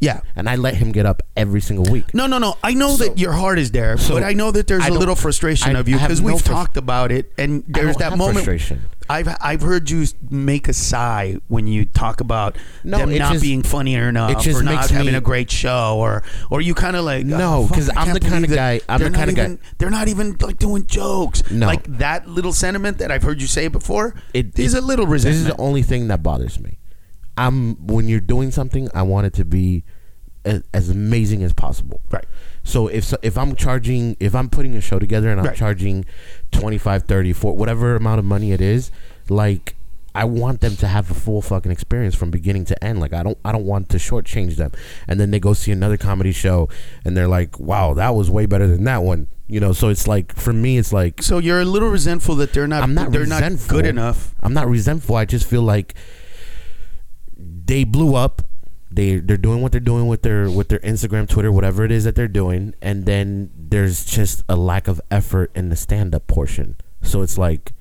Yeah. and I let him get up every single week. No, no, no. I know So- that your heart is there, so but I know that there's I a little frustration I- of you because no we've talked about it, and I there's that moment. I've I've heard you make a sigh when you talk about No, them not just- being funny enough, just or not having me- a great show, or or you kind of like No, oh, I I'm the kinda guy- I'm the not kinda guy- They're not even like doing jokes. No. like that little sentiment that I've heard you say before. It is a little This is the only thing that bothers me. I'm when you're doing something, I want it to be as, as amazing as possible. Right. So if so- if I'm charging, if I'm putting a show together and I'm Right. charging 25, 30, 40, whatever amount of money it is, like I want them to have a full fucking experience from beginning to end. Like I don't I don't want to shortchange them. And then they go see another comedy show and they're like, "Wow, that was way better than that one." You know, so it's like for me it's like so you're a little resentful that they're not. I'm not They're resentful. not good enough. I'm not resentful. I just feel like they blew up. They they're doing what they're doing with their with their Instagram, Twitter, whatever it is that they're doing, and then there's just a lack of effort in the stand up portion. So it's like,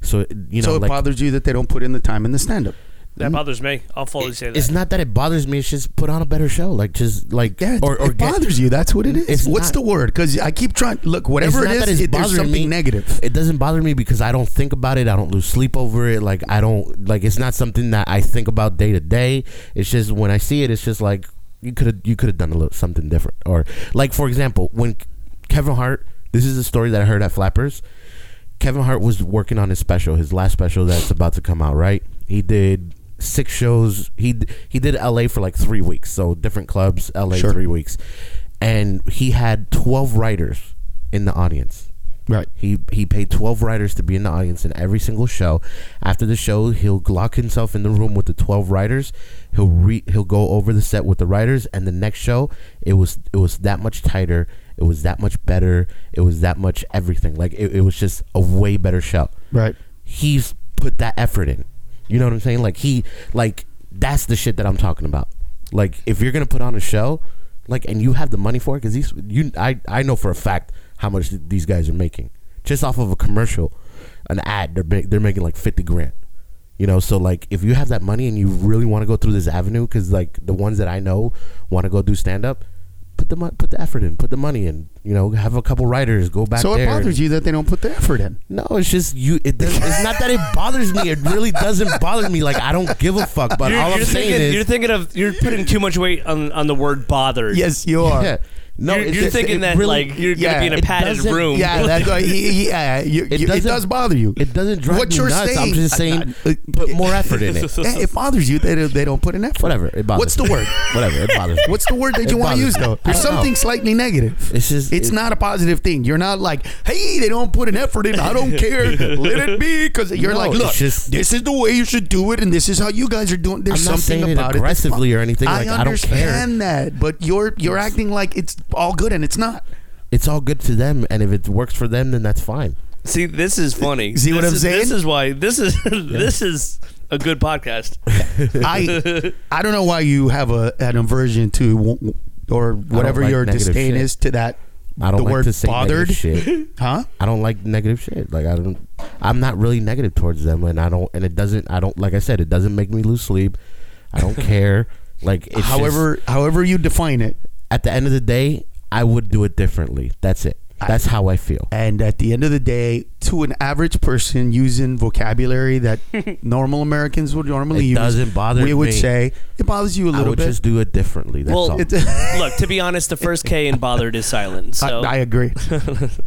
so you know, so it like bothers you that they don't put in the time in the stand up. That mm-hmm. bothers me. I'll fully say that. It's not that it bothers me. It's just put on a better show. Like just like Yeah, or, or it get- bothers you. That's what it is. It's What's not- the word? Because I keep trying. Look, whatever It's it not that is, it's it, there's bothering something me. negative. It doesn't bother me because I don't think about it. I don't lose sleep over it. Like I don't like it's not something that I think about day to day. It's just when I see it, it's just like you could have you could have done a little something different. Or like for example, when Kevin Hart, this is a story that I heard at Flappers. Kevin Hart was working on his special, his last special that's about to come out. Right, he did six shows. He he did L.A. for like three weeks, so different clubs, L.A. Sure. three weeks, and he had twelve writers in the audience. Right. He he paid twelve writers to be in the audience in every single show. After the show, he'll lock himself in the room with the twelve writers. He'll re, he'll go over the set with the writers, and the next show, it was it was that much tighter. It was that much better. It was that much everything. Like it, it was just a way better show. Right. He's put that effort in. You know what I'm saying? Like he like that's the shit that I'm talking about. Like if you're gonna put on a show, like and you have the money for it, because these you I I know for a fact how much th- these guys are making just off of a commercial, an ad. They're ma- they're making like fifty grand. You know, so like if you have that money and you really want to go through this avenue, because like the ones that I know want to go do stand up, put the mo- put the effort in, put the money in. You know, have a couple writers go back there. So there. it bothers you that they don't put the effort in. No, it's just you. It it's not that it bothers me. It really doesn't bother me. Like I don't give a fuck. But you're, all I'm you're saying is, you're thinking of you're putting too much weight on on the word bothered. Yes, you are. yeah, no, you're, you're thinking that really- like you're yeah, gonna be in a padded room. Yeah, that's why he, yeah, you, It you- it does bother you. It doesn't drive What me you're nuts. I'm saying- just saying, uh, put more effort in it. Yeah, it bothers you that they, they don't put an effort. Whatever. It bothers. What's the word? Whatever. It bothers. What's the word that you want to use though? There's don't know. something slightly negative. It's just. It's it- not a positive thing. You're not like, hey, they don't put an effort in. I don't care. Let it be. Because you're No, like, look, just- this is the way you should do it, and this is how you guys are doing. There's I'm something about it. aggressively or anything. I don't care. understand that, but you're you're acting like it's all good, and it's not. It's all good to them, and if it works for them, then that's fine. See, this is funny. See what This I'm is- saying? This is why this is this is a good podcast. I I don't know why you have a an aversion to w- or whatever like your negative disdain shit. is to that. I don't the like word to say bothered, negative shit. huh? I don't like negative shit. Like I don't. I'm not really negative towards them, and I don't. And it doesn't. I don't. Like I said, it doesn't make me lose sleep. I don't care. Like it's just- however, however you define it, at the end of the day, I would do it differently. That's it. That's how I feel. and at the end of the day, to an average person using vocabulary that normal Americans would normally It use, doesn't bother we would me. say it bothers you a little would bit. just do it differently. That's Well, all. It- Look, to be honest, the first K in bothered is silent. So I, I I, agree. that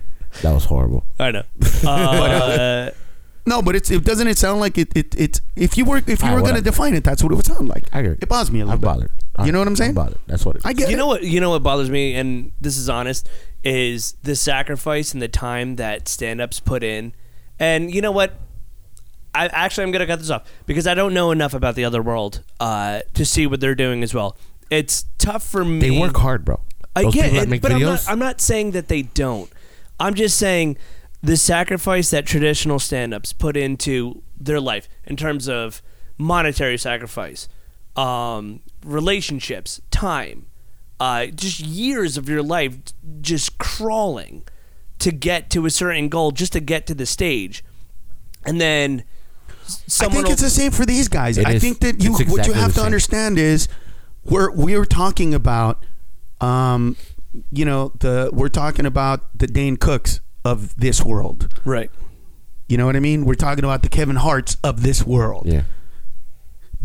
was horrible. I know. Uh, No, but it's it doesn't it sound like it it it's if you were if you Ah, were going to whatever. define it, that's what it would sound like. I agree. It bothers me a little I'm bit. bothered. You know what I'm saying? I'm bothered. That's what it is. I get you it. know what? You know what bothers me, and this is honest, is the sacrifice and the time that stand-ups put in. And you know what? I actually I'm gonna cut this off because I don't know enough about the other world uh, to see what they're doing as well. It's tough for me. They work hard, bro. I get it, that make but I'm not, I'm not saying that they don't. I'm just saying the sacrifice that traditional stand-ups put into their life in terms of monetary sacrifice, um, relationships, time, uh, just years of your life just crawling to get to a certain goal, just to get to the stage, and then s- I someone think will- it's the same for these guys. It I is. think that you It's what you have to same. understand is we're we're talking about um you know the we're talking about the Dane Cooks of this world. right. You know what I mean? We're talking about the Kevin Harts of this world. yeah.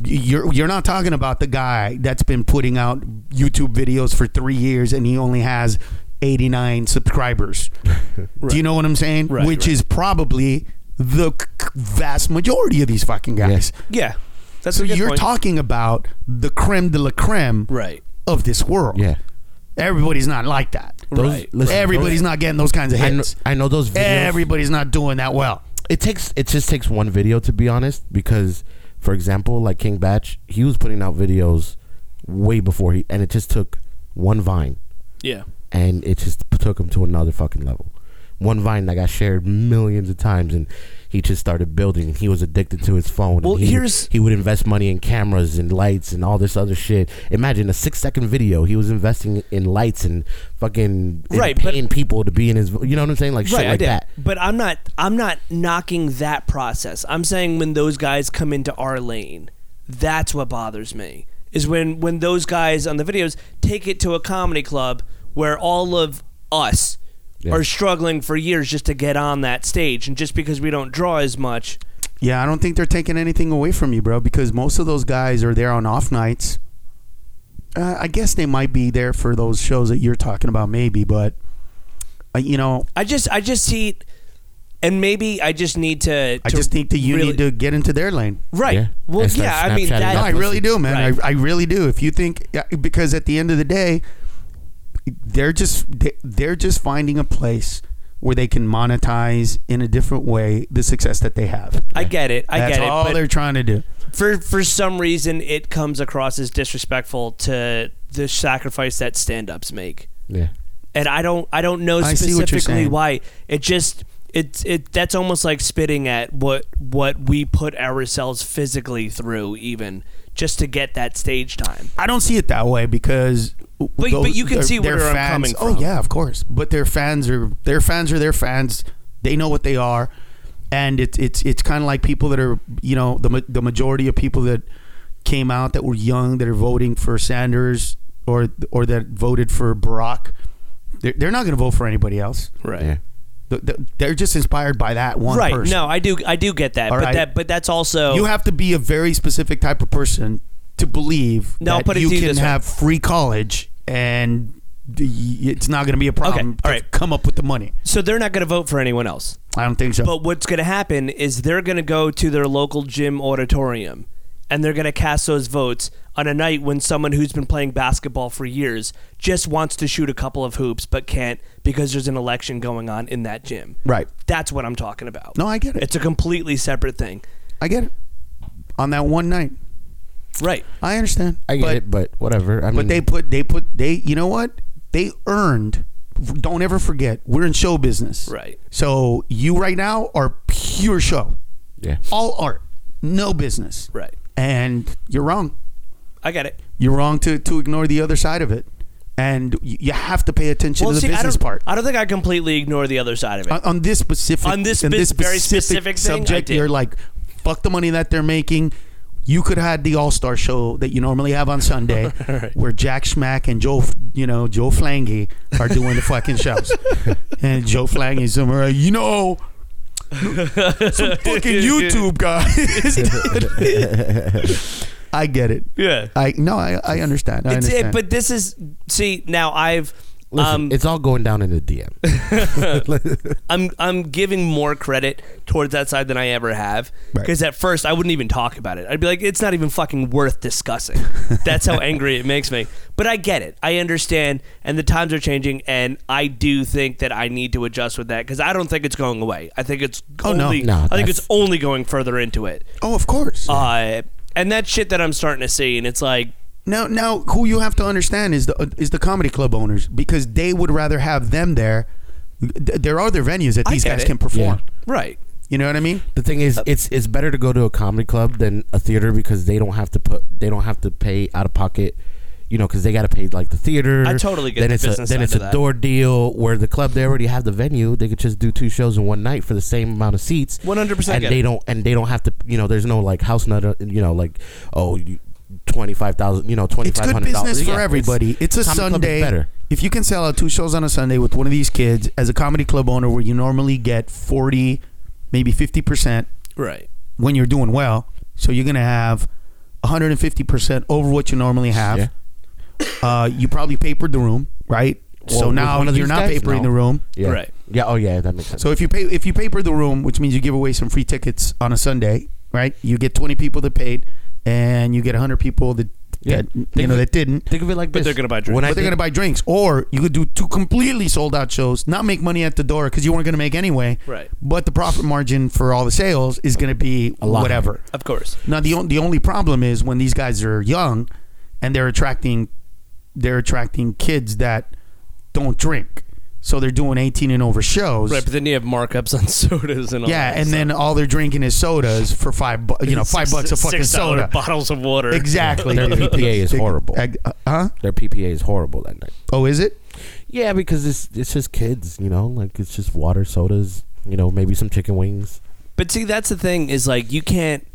You're you're not talking about the guy that's been putting out YouTube videos for 3 years and he only has 89 subscribers. Do you know what I'm saying? Right, Which right. is probably the c- vast majority of these fucking guys. Yeah, that's So a good you're point. talking about the creme de la creme right. of this world. Yeah. Everybody's not like that. Those, Right. listen, Everybody's those- not getting those kinds of I know, hits. I know those videos. Everybody's not doing that well. it takes it just takes one video to be honest because for example like King Bach he was putting out videos way before he and it just took one vine Yeah. and it just took him to another fucking level one vine that got shared millions of times and he just started building he was addicted to his phone Well, he, here's- he would invest money in cameras and lights and all this other shit imagine a six second video he was investing in lights and fucking and Right, but- paying people to be in his you know what i'm saying like shit right, I like that But I'm not. I'm not knocking that process. I'm saying when those guys come into our lane, That's what bothers me. Is when when those guys on the videos take it to a comedy club where all of us Yeah. are struggling for years just to get on that stage, and just because we don't draw as much, Yeah, I don't think they're taking anything away from you, bro, because most of those guys are there on off nights. Uh, I guess they might be there for those shows that you're talking about, maybe, but uh, you know, I just I just see, and maybe I just need to. I just think that you really- need to get into their lane. right. Yeah. Well, yeah. I mean Snapchatting that. No, I really do, man. Right. I, I really do. If you think because at the end of the day, they're just they- they're just finding a place where they can monetize in a different way the success that they have. I get it. I That's get it. all they're trying to do. for for some reason, it comes across as disrespectful to the sacrifice that stand-ups make. Yeah. and I don't I don't know I see what you're specifically why. It just it's it that's almost like spitting at what what we put ourselves physically through even just to get that stage time. I don't see it that way because. But- but you can their- see their where I'm fans, coming Oh yeah, of course. But their fans are their fans are their fans. They know what they are, and it's it's it's kind of like people that are you know the the majority of people that came out that were young that are voting for Sanders or or that voted for Barack. They're, they're not going to vote for anybody else. Right. Yeah. The- the- They're just inspired by that one Right. person. No, I do I do get that. All but right. that but that's also You have to be a very specific type of person to believe No, that put it you can this way. have free college and it's not going to be a problem Okay, all to right. come up with the money. so they're not going to vote for anyone else. I don't think so. But what's going to happen is they're going to go to their local gym auditorium and they're going to cast those votes on a night when someone who's been playing basketball for years just wants to shoot a couple of hoops but can't because there's an election going on in that gym. right. That's what I'm talking about. No, I get it. It's a completely separate thing. I get it. On that one night. Right. I understand. I get but, it, but whatever. I mean, But they put they put they you know what? They earned don't ever forget, we're in show business. Right. So you right now are pure show. yeah. All art. No business. Right. And you're wrong. I get it. You're wrong to, to ignore the other side of it. And you have to pay attention to the see, business don't, part. I don't think I completely ignore the other side of it. on, on this specific On this bit- very specific thing, subject, did. you're like, fuck the money that they're making. You could have had the All Star show that you normally have on Sunday, where Jack Schmack and Joe, you know, Joe Flangy are doing the fucking shows, and Joe Flangy's somewhere, you know, some fucking YouTube guys. I get it. yeah. I no, I, I understand. I understand. it, but this is see now I've Listen, um it's all going down in the DM. I'm I'm giving more credit towards that side than I ever have Right. because at first I wouldn't even talk about it. I'd be like, it's not even fucking worth discussing. That's how angry it makes me. But I get it. I understand, and the times are changing, and I do think that I need to adjust with that because I don't think it's going away. I think it's Oh, no. only. No, I think it's only going further into it. oh, of course. Uh, and that shit that I'm starting to see, and it's like, Now, now, who you have to understand is the uh, is the comedy club owners because they would rather have them there. Th- There are other venues that I these guys it. can perform. right. You know what I mean? The thing is, uh, it's it's better to go to a comedy club than a theater because they don't have to put they don't have to pay out of pocket. You know, because they got to pay like the theater. I totally get then the it's a, business then side it's a that. door deal where the club they already have the venue. They could just do two shows in one night for the same amount of seats. 100% And they it. don't and they don't have to. You know, there's no like house nut. Uh, you know, like oh. Twenty five thousand, you know, twenty It's good hundred dollars. business for everybody. It's, a comedy club is Sunday. better. If you can sell out two shows on a Sunday with one of these kids as a comedy club owner, where you normally get forty, maybe fifty percent Right. when you're doing well, so you're gonna have one hundred and fifty percent over what you normally have. Yeah. Uh, you probably papered the room, right? Well, so now you're not guys? papering No. the room. Yeah. Right. Yeah. Oh yeah, that makes sense. So if you pay if you paper the room, which means you give away some free tickets on a Sunday, right? You get 20 people that paid, and you get 100 people that, Yeah. that you know of- that didn't. Think of it like But this: they're gonna buy drinks. When I But they're did- gonna buy drinks, or you could do two completely sold out shows, not make money at the door because you weren't gonna make anyway. Right. But the profit margin for all the sales is gonna be A lot whatever. Of course. Now the on- the only problem is when these guys are young, and they're attracting they're attracting kids that don't drink, so they're doing 18 and over shows. Right, but then you have markups on sodas and all that. Yeah, that and stuff. then all they're drinking is sodas for five, bu- you know, five Six- bucks a fucking six dollar soda. bottles of water. Exactly. Their dude. PPA is horrible. Ag- uh, huh? Their PPA is horrible that night. Oh, is it? Yeah, because it's it's just kids, you know, like it's just water, sodas, you know, maybe some chicken wings. But see, that's the thing is like you can't.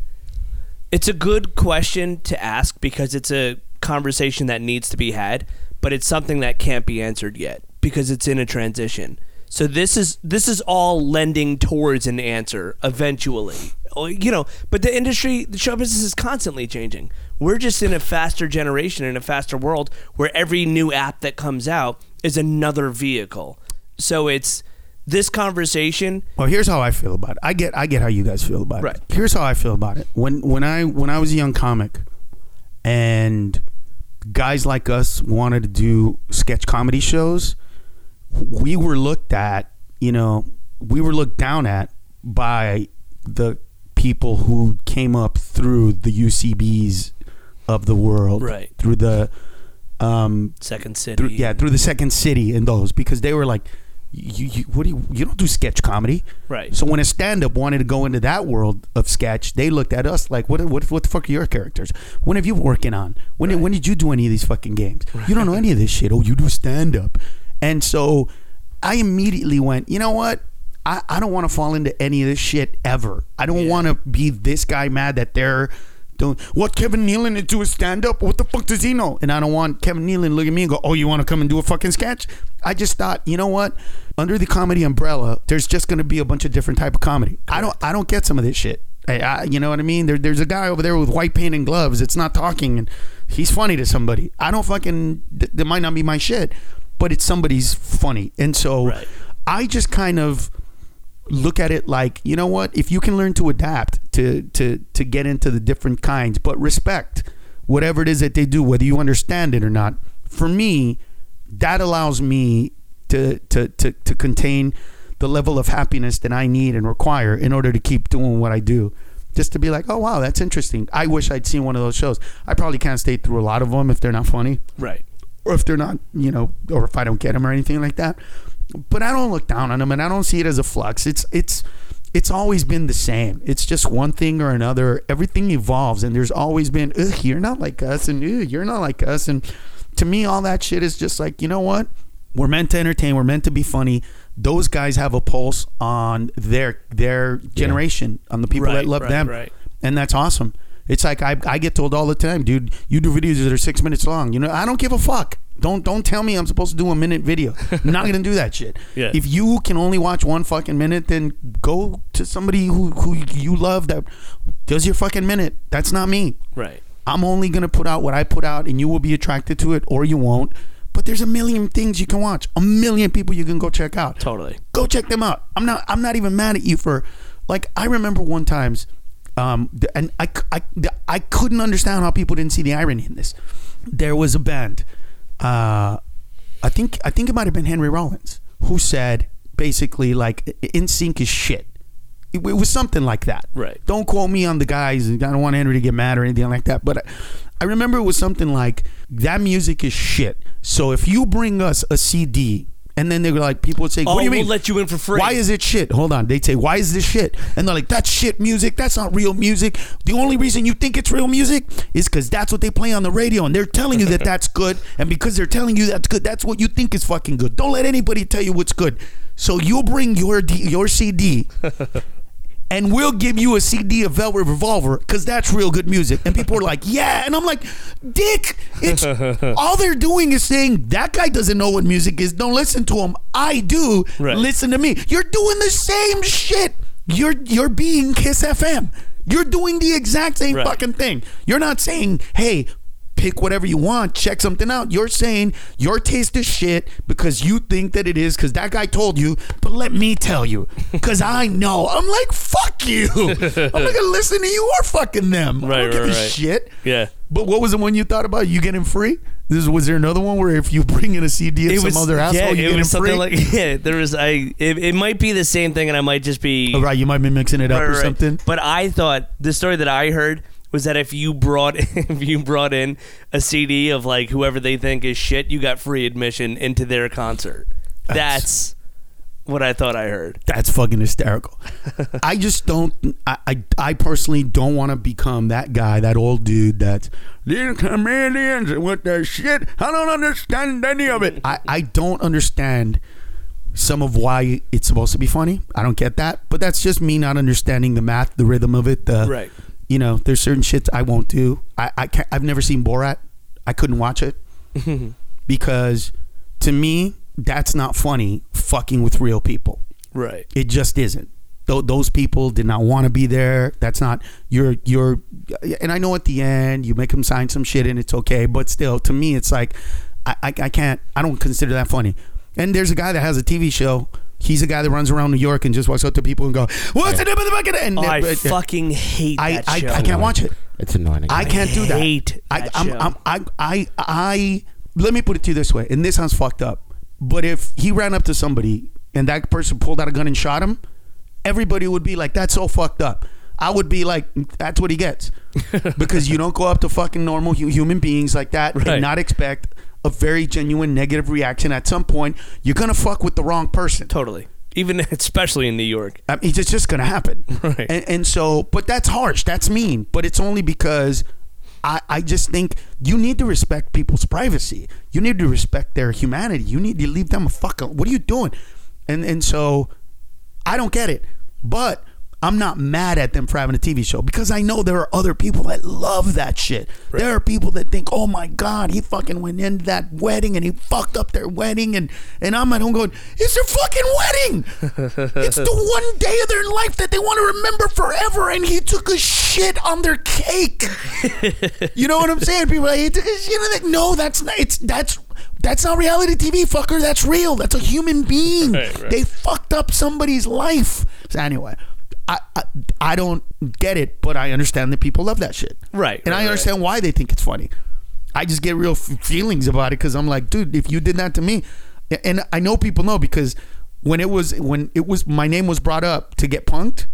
It's a good question to ask because it's a conversation that needs to be had, but it's something that can't be answered yet because it's in a transition. So this is this is all lending towards an answer eventually. You know, but the industry, the show business is constantly changing. We're just in a faster generation in a faster world where every new app that comes out is another vehicle. So it's this conversation Well, here's how I feel about it. I get I get how you guys feel about Right. it. Here's how I feel about it. When when I when I was a young comic and guys like us wanted to do sketch comedy shows, we were looked at, you know, we were looked down at by the people who came up through the UCBs of the world. Right. Through the um Second City. through, yeah, through the second city and those because they were like, you, you what do you you don't do sketch comedy, Right. So when a stand up wanted to go into that world of sketch, they looked at us like, what what what the fuck are your characters? When have you been working on? When did, when did you do any of these fucking games? You don't know any of this shit. Oh, you do stand up, and so I immediately went, you know what? I, I don't want to fall into any of this shit ever. I don't want to be this guy mad that they're doing what Kevin Nealon is stand up. What the fuck does he know? And I don't want Kevin Nealon to look at me and go, "Oh, you want to come and do a fucking sketch?" I just thought, you know what? Under the comedy umbrella, there's just going to be a bunch of different type of comedy. I don't I don't get some of this shit. I, I, you know what I mean? There, there's a guy over there with white paint and gloves. It's not talking, and he's funny to somebody. I don't fucking. th- That might not be my shit, but it's somebody's funny, and so Right. I just kind of look at it like you know what? If you can learn to adapt to to to get into the different kinds but respect whatever it is that they do whether you understand it or not. For me that allows me to to to, to contain the level of happiness that I need and require in order to keep doing what I do. Just to be like oh wow that's interesting. I wish I'd seen one of those shows. I probably can't stay through a lot of them if they're not funny. Right. Or if they're not, you know, or if I don't get them or anything like that. But I don't look down on them, and I don't see it as a flux. It's it's it's always been the same. It's just one thing or another. Everything evolves, and there's always been, Ugh, you're not like us, and Ugh, you're not like us, and to me, all that shit is just like, you know what? We're meant to entertain. We're meant to be funny. Those guys have a pulse on their their generation, on the people Right, that love right, them, right. and that's awesome. It's like I, I get told all the time, dude, you do videos that are six minutes long. You know, I don't give a fuck. Don't don't tell me I'm supposed to do a minute video. I'm not gonna do that shit. Yeah. If you can only watch one fucking minute, then go to somebody who, who you love that does your fucking minute. That's not me. Right. I'm only gonna put out what I put out, and you will be attracted to it or you won't. But there's a million things you can watch, a million people you can go check out Totally. go check them out. I'm not I'm not even mad at you for like I remember one times um and I, I, I couldn't understand how people didn't see the irony in this. There was a band uh I think I think it might have been Henry Rollins who said basically like NSYNC is shit. It, it was something like that. Right. Don't quote me on the guys. I don't want Henry to get mad or anything like that. But I, I remember it was something like that music is shit. So if you bring us a CD, and then they were like, people would say, Oh, "What do oh, you we'll mean? let you in for free." Why is it shit?" Hold on. They'd say, "Why is this shit?" And they're like, "That's shit music. That's not real music. The only reason you think it's real music is because that's what they play on the radio, and they're telling you that that's good. And because they're telling you that's good, that's what you think is fucking good. Don't let anybody tell you what's good. So you'll bring your D, your CD." And we'll give you a CD of Velvet Revolver because that's real good music. And people are like, yeah. And I'm like, Dick, it's all they're doing is saying that guy doesn't know what music is. Don't listen to him. I do. Right. Listen to me. You're doing the same shit. You're you're being Kiss FM. You're doing the exact same Right. fucking thing. You're not saying, hey, pick whatever you want, check something out. You're saying your taste is shit because you think that it is because that guy told you, but let me tell you because I know. I'm like, fuck you. I'm not going to listen to you or fucking them. I Right, don't give a right. shit. Yeah. But what was the one you thought about? You getting free? This was there another one where if you bring in a CD of some other asshole, yeah, you it get was him free? like yeah. There was I. It, it might be the same thing, and I might just be Oh, right, you might be mixing it up Right, or right. something. But I thought the story that I heard was that if you brought if you brought in a CD of like whoever they think is shit, you got free admission into their concert. That's, what I thought I heard. That's fucking hysterical. I just don't. I I, I personally don't want to become that guy, that old dude. That these comedians with their shit. I don't understand any of it. I I don't understand some of why it's supposed to be funny. I don't get that. But that's just me not understanding the math, the rhythm of it. The, Right. You know, there's certain shit I won't do. I, I can't, I've never seen Borat. I couldn't watch it because to me, that's not funny fucking with real people. Right. It just isn't. Tho- those people did not want to be there. That's not you're you're. And I know at the end you make them sign some shit and it's okay, but still, to me, it's like I, I I can't. I don't consider that funny. And there's a guy that has a TV show. He's a guy that runs around New York and just walks up to people and go, "What's the name of the fucking?" And Oh, I uh, fucking hate I, that I, show. I can't watch it. It's annoying. I can't do that. hate I, that I'm, show. I'm, I, I, I, let me put it to you this way, and this sounds fucked up, but if he ran up to somebody and that person pulled out a gun and shot him, everybody would be like, "That's so fucked up." I would be like, "That's what he gets," because you don't go up to fucking normal hu- human beings like that Right. and not expect a very genuine negative reaction. At some point, you're gonna fuck with the wrong person. Totally. Even especially in New York. I mean, it's just to happen. Right. And, and so, but that's harsh. That's mean. But it's only because I, I just think you need to respect people's privacy. You need to respect their humanity. You need to leave them a fuck. What are you doing? And and so, I don't get it. But I'm not mad at them for having a TV show because I know there are other people that love that shit. There are people that think, "Oh my god, he fucking went into that wedding and he fucked up their wedding," and and I'm at home going, "It's their fucking wedding. it's the one day of their life that they want to remember forever." And he took a shit on their cake. you know what I'm saying? People are like, he took a shit on that. No, that's not. It's that's. That's not reality TV, fucker. That's real. That's a human being. Right, right. They fucked up somebody's life. So anyway, I, I I don't get it, but I understand that people love that shit. Right, And right, I understand why they think it's funny. I just get real f- feelings about it because I'm like, dude, if you did that to me, and I know people know because when it was when it was my name was brought up to get punked,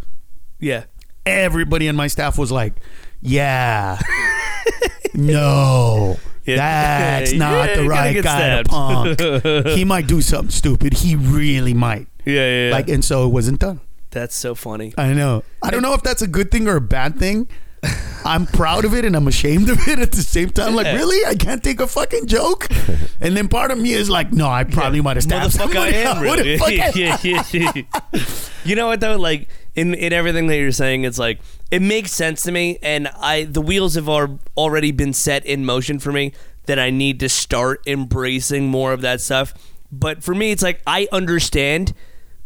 Yeah. everybody in my staff was like, yeah, no. Yeah. That's Yeah, not the right guy stabbed. to punk. he might do something stupid. He really might. Yeah, yeah, yeah. Like, and so it wasn't done. That's so funny. I know. I don't know if that's a good thing or a bad thing. I'm proud of it and I'm ashamed of it at the same time. Like, Yeah. really? I can't take a fucking joke? And then part of me is like, no, I probably might have stabbed Motherfucker, I somebody. am really. yeah, yeah, yeah. you know what though? Like in in everything that you're saying, it's like it makes sense to me, and I the wheels have al- already been set in motion for me that I need to start embracing more of that stuff. But for me, it's like I understand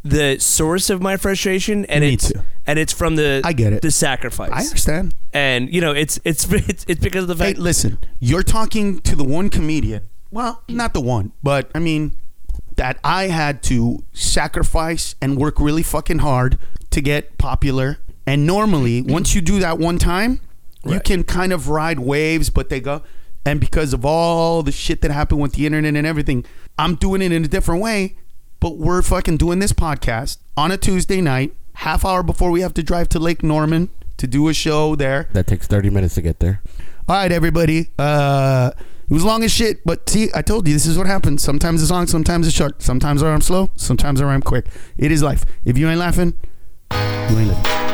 the source of my frustration, and Me it's too. and it's from the I get it. the sacrifice. I understand. and you know, it's it's it's, it's because of the Hey, fact. listen, you're talking to the one comedian. Well, not the one, but I mean, that I had to sacrifice and work really fucking hard to get popular. And normally, once you do that one time, you Right. can kind of ride waves, but they go. And because of all the shit that happened with the internet and everything, I'm doing it in a different way. But we're fucking doing this podcast on a Tuesday night, half hour before we have to drive to Lake Norman to do a show there. That takes 30 minutes to get there. All right, everybody. Uh, it was long as shit, but see, I told you this is what happens. Sometimes it's long, sometimes it's short. Sometimes I'm slow, sometimes I'm quick. It is life. If you ain't laughing, you ain't living.